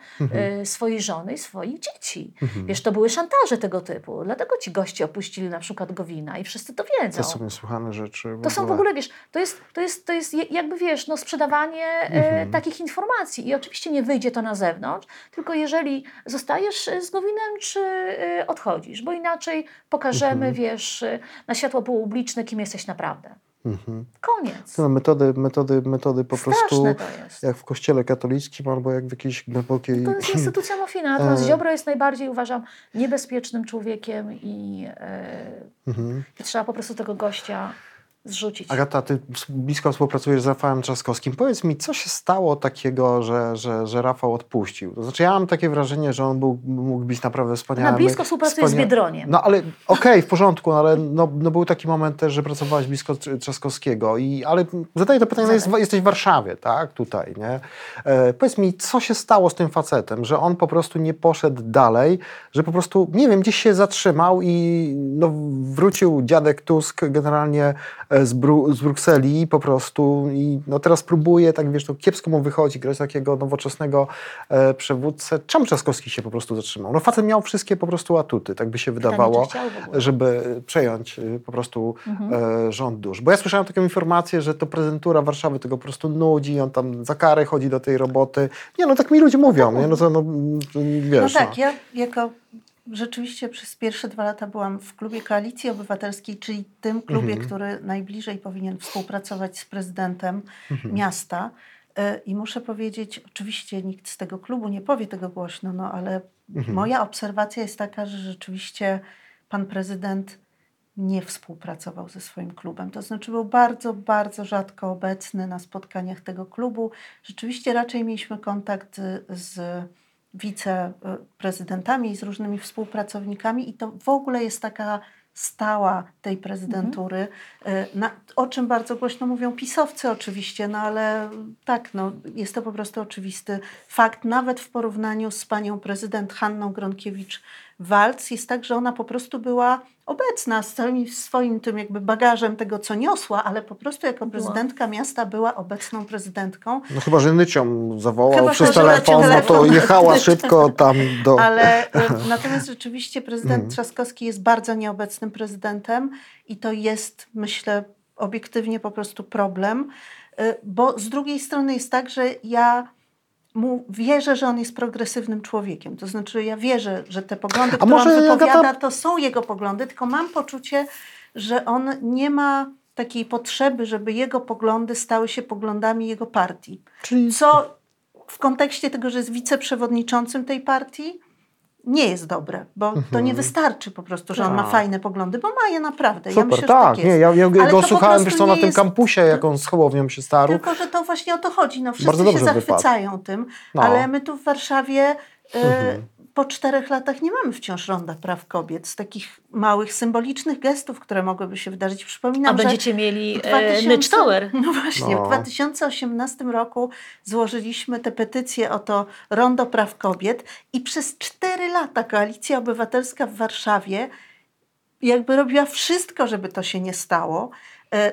y, swojej żony i swoich dzieci. Mhm. Wiesz, to były szantaże tego typu. Dlatego ci goście opuścili na przykład Gowina i wszyscy to wiedzą. To są niesłychane rzeczy. To są w ogóle, wiesz, to jest, to jest, to jest je- jakby, wiesz, no, sprzedawanie e, takich informacji. I oczywiście nie wyjdzie to na zewnątrz, tylko jeżeli zostajesz e, z Gowinem, czy e, odchodzisz, bo inaczej pokażemy, wiesz, e, na światło publiczne, kim jesteś naprawdę. Mhm. Koniec. No, metody, metody, metody po prostu Straszne jest. jak w kościele katolickim albo jak w jakiejś głębokiej... To jest instytucja mafijna. Natomiast E. Ziobro jest najbardziej, uważam, niebezpiecznym człowiekiem i, e, Mhm. i trzeba po prostu tego gościa zrzucić. Agata, ty blisko współpracujesz z Rafałem Trzaskowskim. Powiedz mi, co się stało takiego, że, że, że Rafał odpuścił? To znaczy, ja mam takie wrażenie, że on był, mógł być naprawdę wspaniałym... Na blisko współpracuje z wspania- Biedroniem. No ale okej, w porządku, no, ale no, no, był taki moment też, że pracowałeś blisko Trz- Trzaskowskiego. I, ale zadaję to pytanie, no jest, jesteś w Warszawie, tak? Tutaj, nie? E, powiedz mi, co się stało z tym facetem, że on po prostu nie poszedł dalej, że po prostu, nie wiem, gdzieś się zatrzymał i no, wrócił dziadek Tusk generalnie e, z, Bru- z Brukseli po prostu i no, teraz próbuje, tak wiesz, to kiepsko mu wychodzi, grać takiego nowoczesnego e, przywódcę. Czemu Trzaskowski się po prostu zatrzymał? No facet miał wszystkie po prostu atuty, tak by się wydawało żeby przejąć y, po prostu Mhm. e, rząd dusz. Bo ja słyszałem taką informację, że to prezydentura Warszawy tego po prostu nudzi, on tam za karę chodzi do tej roboty. Nie no, tak mi ludzie mówią, nie? No to no, mm, to wiesz. no tak, ja jako rzeczywiście przez pierwsze dwa lata byłam w klubie Koalicji Obywatelskiej, czyli tym klubie, Mhm. który najbliżej powinien współpracować z prezydentem Mhm. miasta. E, I muszę powiedzieć, oczywiście nikt z tego klubu nie powie tego głośno, no ale Mhm. moja obserwacja jest taka, że rzeczywiście pan prezydent nie współpracował ze swoim klubem. To znaczy był bardzo, bardzo rzadko obecny na spotkaniach tego klubu. Rzeczywiście raczej mieliśmy kontakt z wiceprezydentami i z różnymi współpracownikami i to w ogóle jest taka stała tej prezydentury, y, na, o czym bardzo głośno mówią pisowcy oczywiście, no ale tak, no, jest to po prostu oczywisty fakt, nawet w porównaniu z panią prezydent Hanną Gronkiewicz-Waltz jest tak, że ona po prostu była obecna z całym swoim tym jakby bagażem tego, co niosła, ale po prostu jako prezydentka miasta była obecną prezydentką. No chyba, że Nycią zawołał Chyba, przez telefon, no to jechała szybko tam do... Ale e, natomiast rzeczywiście prezydent Mhm. Trzaskowski jest bardzo nieobecnym prezydentem i to jest, myślę, obiektywnie po prostu problem, e, bo z drugiej strony jest tak, że ja mu wierzę, że on jest progresywnym człowiekiem. To znaczy, ja wierzę, że te poglądy, które on wypowiada, Agata- to są jego poglądy, tylko mam poczucie, że on nie ma takiej potrzeby, żeby jego poglądy stały się poglądami jego partii. Czyli Co w kontekście tego, że jest wiceprzewodniczącym tej partii, nie jest dobre, bo to nie wystarczy po prostu, że on ma Tak. fajne poglądy, bo ma je naprawdę. ja super, myślę, że tak, tak nie, ja, ja go słuchałem, wiesz co, na tym jest- kampusie, jak on z Hołownią się starł. Tylko, że to właśnie o to chodzi. No, wszyscy się dobrze wypadł. zachwycają tym, No. ale my tu w Warszawie e, Mhm. Po czterech latach nie mamy wciąż Ronda Praw Kobiet. Z takich małych, symbolicznych gestów, które mogłyby się wydarzyć. Przypominam, A że będziecie mieli w 2000 e, Nycz Tower. No właśnie, No. w 2018 roku złożyliśmy tę petycję o to Rondo Praw Kobiet i przez cztery lata Koalicja Obywatelska w Warszawie jakby robiła wszystko, żeby to się nie stało,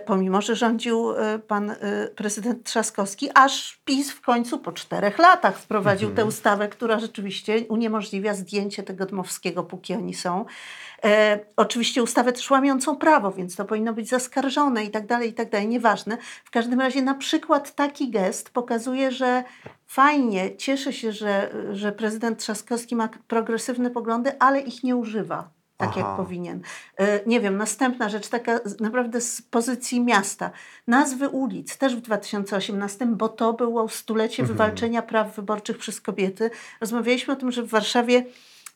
pomimo, że rządził e, pan e, prezydent Trzaskowski, aż PiS w końcu po czterech latach wprowadził tę ustawę, która rzeczywiście uniemożliwia zdjęcie tego Dmowskiego, póki oni są. E, oczywiście ustawę też łamiącą prawo, więc to powinno być zaskarżone i tak dalej, i tak dalej, nieważne. W każdym razie na przykład taki gest pokazuje, że fajnie, cieszę się, że, że prezydent Trzaskowski ma progresywne poglądy, ale ich nie używa. Tak Aha. jak powinien. E, Nie wiem, następna rzecz, taka naprawdę z pozycji miasta. Nazwy ulic też w 2018, bo to było stulecie wywalczenia praw wyborczych przez kobiety. Rozmawialiśmy o tym, że w Warszawie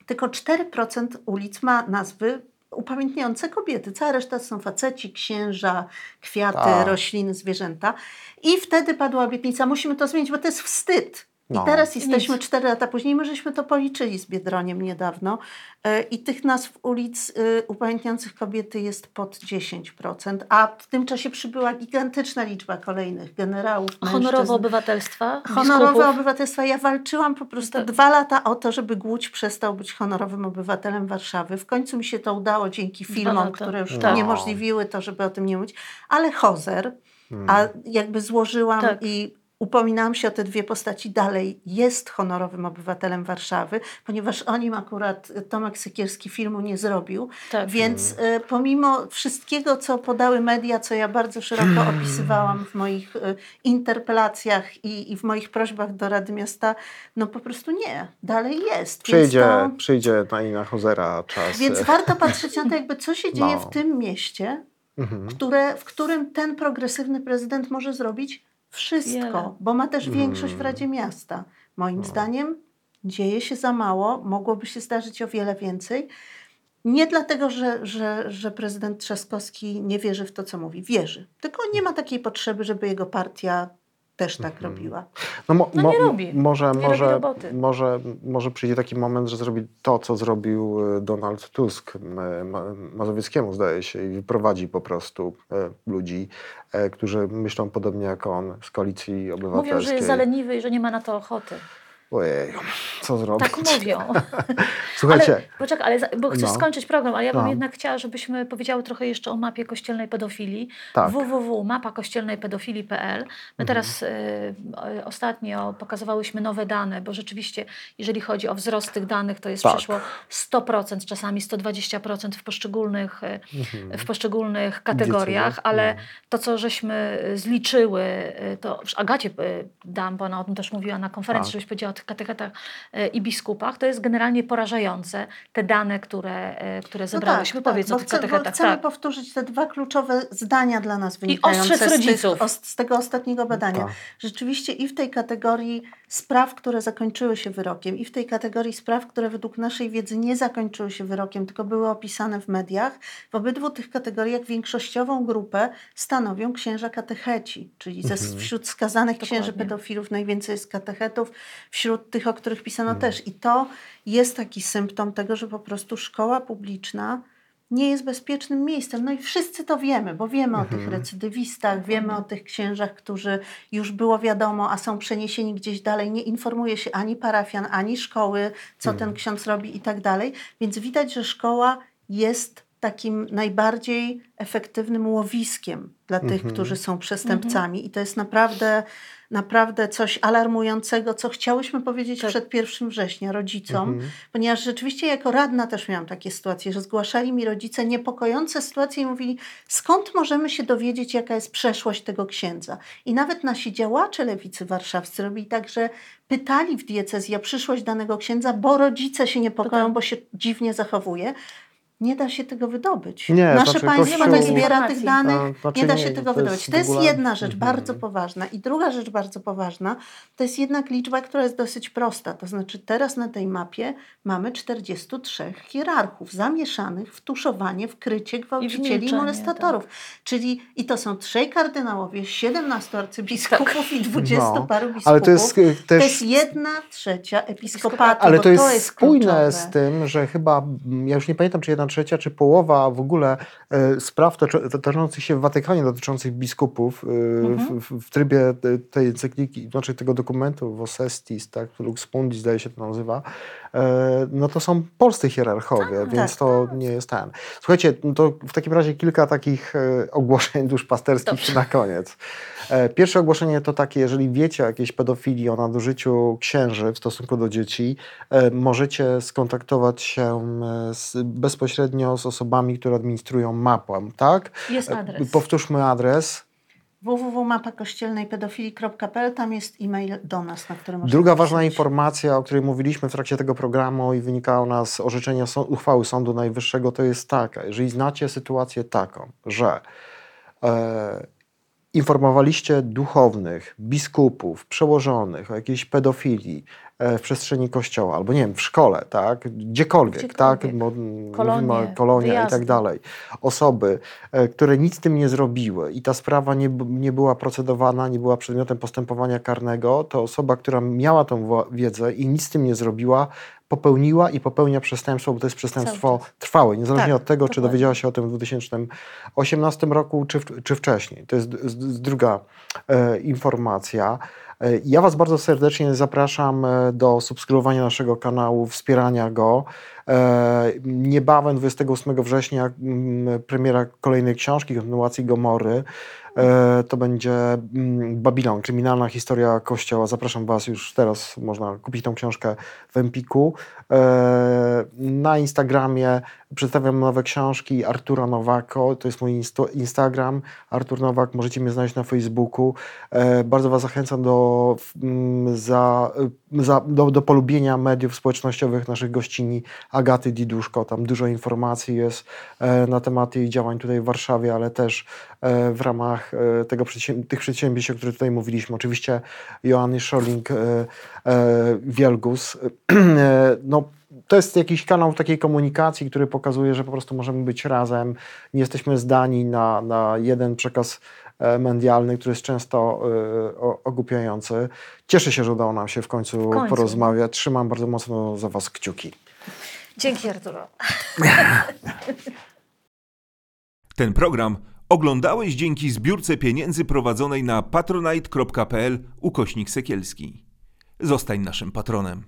tylko 4% ulic ma nazwy upamiętniające kobiety. Cała reszta są faceci, księża, kwiaty, Tak. rośliny, zwierzęta. I wtedy padła obietnica, musimy to zmienić, bo to jest wstyd. No. I teraz jesteśmy Nic. cztery lata później. My żeśmy to policzyli z Biedroniem niedawno. E, I tych nazw ulic e, upamiętniających kobiety jest pod 10%, a w tym czasie przybyła gigantyczna liczba kolejnych generałów, Honorowe obywatelstwa, Honorowe biskupów. obywatelstwa. Ja walczyłam po prostu Tak. dwa lata o to, żeby Głódź przestał być honorowym obywatelem Warszawy. W końcu mi się to udało dzięki filmom, które już Tak. uniemożliwiły to, żeby o tym nie mówić. Ale Hozer, Hmm. a jakby złożyłam Tak. i upominałam się o te dwie postaci dalej, jest honorowym obywatelem Warszawy, ponieważ o nim akurat Tomek Sykielski filmu nie zrobił. Tak. Więc e, pomimo wszystkiego, co podały media, co ja bardzo szeroko opisywałam w moich e, interpelacjach i, i w moich prośbach do Rady Miasta, no po prostu nie, dalej jest. Przyjdzie, to, przyjdzie na Ina Hozera czas. więc warto patrzeć na to, jakby co się dzieje No. w tym mieście, Mhm. które, w którym ten progresywny prezydent może zrobić wszystko, Wiele. bo ma też większość w Mm. Radzie Miasta. No. Moim zdaniem dzieje się za mało, mogłoby się zdarzyć o wiele więcej. Nie dlatego, że, że, że prezydent Trzaskowski nie wierzy w to, co mówi. Wierzy. Tylko nie ma takiej potrzeby, żeby jego partia też tak Mhm. robiła. No, mo, No mo, nie robi. Może, Nie robi może, roboty. może, może przyjdzie taki moment, że zrobi to, co zrobił e, Donald Tusk Ma- Mazowieckiemu, zdaje się, i wyprowadzi po prostu e, ludzi, e, którzy myślą podobnie jak on z koalicji obywatelskiej. Mówią, że jest zaleniwy i że nie ma na to ochoty. Ojej, co zrobić? Tak mówią. Słuchajcie, Ale, poczekaj, ale, bo chcesz No. skończyć program, ale ja bym No. jednak chciała, żebyśmy powiedziały trochę jeszcze o mapie kościelnej pedofilii. tak. www.mapakościelnejpedofilii.pl. My teraz y, ostatnio pokazywałyśmy nowe dane, bo rzeczywiście, jeżeli chodzi o wzrost tych danych, to jest Tak. przeszło 100%, czasami 120% w poszczególnych, y, Mhm. w poszczególnych kategoriach, Decyzjach. ale Mhm. to, co żeśmy y, zliczyły, y, to Agacie dam, bo ona o tym też mówiła na konferencji, Tak. żebyś powiedziała tych katechetach y, i biskupach, to jest generalnie porażające, te dane, które, y, które zebrałyśmy. Powiedz bo o tych katechetach. Chcemy Tak. powtórzyć te dwa kluczowe zdania dla nas wynikające ostrzec z, tych, z tego ostatniego badania. Tak. Rzeczywiście i w tej kategorii spraw, które zakończyły się wyrokiem, i w tej kategorii spraw, które według naszej wiedzy nie zakończyły się wyrokiem, tylko były opisane w mediach, w obydwu tych kategoriach większościową grupę stanowią księża katecheci, czyli ze, Mhm. wśród skazanych księży pedofilów najwięcej jest katechetów, wśród tych, o których pisano Mhm. też. I to jest taki symptom tego, że po prostu szkoła publiczna nie jest bezpiecznym miejscem. No i wszyscy to wiemy, bo wiemy o tych Mhm. recydywistach, wiemy o tych księżach, którzy już było wiadomo, a są przeniesieni gdzieś dalej. Nie informuje się ani parafian, ani szkoły, co Mhm. ten ksiądz robi i tak dalej. Więc widać, że szkoła jest takim najbardziej efektywnym łowiskiem dla tych, Mhm. którzy są przestępcami. I to jest naprawdę, naprawdę coś alarmującego, co chciałyśmy powiedzieć Tak. przed 1 września rodzicom, Mhm. ponieważ rzeczywiście jako radna też miałam takie sytuacje, że zgłaszali mi rodzice niepokojące sytuacje i mówili, skąd możemy się dowiedzieć, jaka jest przeszłość tego księdza. I nawet nasi działacze lewicy warszawscy robili tak, że pytali w diecezji o przyszłość danego księdza, bo rodzice się niepokoją, tak. bo się dziwnie zachowuje. Nie da się tego wydobyć. Nie, Nasze znaczy państwo Kościół- nie zbiera tych danych, A, znaczy nie da nie, się to tego jest wydobyć. w To jest ogóle- jedna rzecz Mhm. bardzo poważna. I druga rzecz bardzo poważna, to jest jednak liczba, która jest dosyć prosta. To znaczy teraz na tej mapie mamy 43 hierarchów zamieszanych w tuszowanie, w krycie gwałcicieli i, milczenie, molestatorów. Czyli i to są trzej kardynałowie, 17 arcybiskupów i 20 No, paru biskupów. Ale to jest też... To jest jedna trzecia episkopatu, Ale bo to jest, spójne kluczowe. z tym, że chyba, mm, ja już nie pamiętam, czy jedna trzecia, czy połowa w ogóle e, spraw toczących się w Watykanie dotyczących biskupów e, Mhm. w, w, trybie te- tej encykliki, znaczy tego dokumentu Vocestis, tak, Lux Mundi zdaje się to nazywa, no to są polscy hierarchowie, Tak, więc tak, to nie jest ten. Słuchajcie, no to w takim razie kilka takich e, ogłoszeń duszpasterskich Dobrze. na koniec. E, Pierwsze ogłoszenie to takie, jeżeli wiecie o jakiejś pedofilii, o nadużyciu księży w stosunku do dzieci, e, możecie skontaktować się e, z, bezpośrednio z osobami, które administrują mapę, tak? Jest E, adres. Powtórzmy adres. www.mapakościelnejpedofilii.pl tam jest e-mail do nas, na którym możemy Druga ważna pisać. informacja, o której mówiliśmy w trakcie tego programu i wynikała u nas orzeczenia uchwały Sądu Najwyższego, to jest taka, jeżeli znacie sytuację taką, że e, informowaliście duchownych, biskupów, przełożonych o jakiejś pedofilii w przestrzeni kościoła, albo nie wiem, w szkole, tak, gdziekolwiek, Gdziekolwiek. tak, Kolonie, kolonia i tak wyjazdy. dalej. Osoby, e, które nic z tym nie zrobiły i ta sprawa nie, nie była procedowana, nie była przedmiotem postępowania karnego, to osoba, która miała tą wiedzę i nic z tym nie zrobiła, popełniła i popełnia przestępstwo, bo to jest przestępstwo trwałe, niezależnie Tak, od tego, czy dowiedziała się o tym w 2018 roku, czy, w- czy wcześniej. To jest druga e, informacja. E, Ja Was bardzo serdecznie zapraszam e, do subskrybowania naszego kanału, wspierania go. E, Niebawem, 28 września, mm, premiera kolejnej książki, kontynuacji Gomory. E, To będzie mm, Babilon, kryminalna historia Kościoła. Zapraszam Was już teraz, można kupić tą książkę w Empiku. E, Na Instagramie przedstawiam nowe książki Artura Nowako, to jest mój Instagram, Artur Nowak, możecie mnie znaleźć na Facebooku. E, Bardzo Was zachęcam do, mm, za, za, do, do polubienia mediów społecznościowych naszych gościni Agaty Diduszko. Tam dużo informacji jest e, na temat jej działań tutaj w Warszawie, ale też e, w ramach e, tego przedsięb- tych przedsięwzięć, o których tutaj mówiliśmy. Oczywiście Joanny Scholling, e, e, Wielgus. E, no, to jest jakiś kanał takiej komunikacji, który pokazuje, że po prostu możemy być razem. Nie jesteśmy zdani na, na jeden przekaz medialny, który jest często e, ogłupiający. Cieszę się, że udało nam się w końcu, W końcu. porozmawiać. Trzymam bardzo mocno za Was kciuki. Dzięki Arturo. Ten program oglądałeś dzięki zbiórce pieniędzy prowadzonej na patronite.pl ukośnik sekielski. Zostań naszym patronem.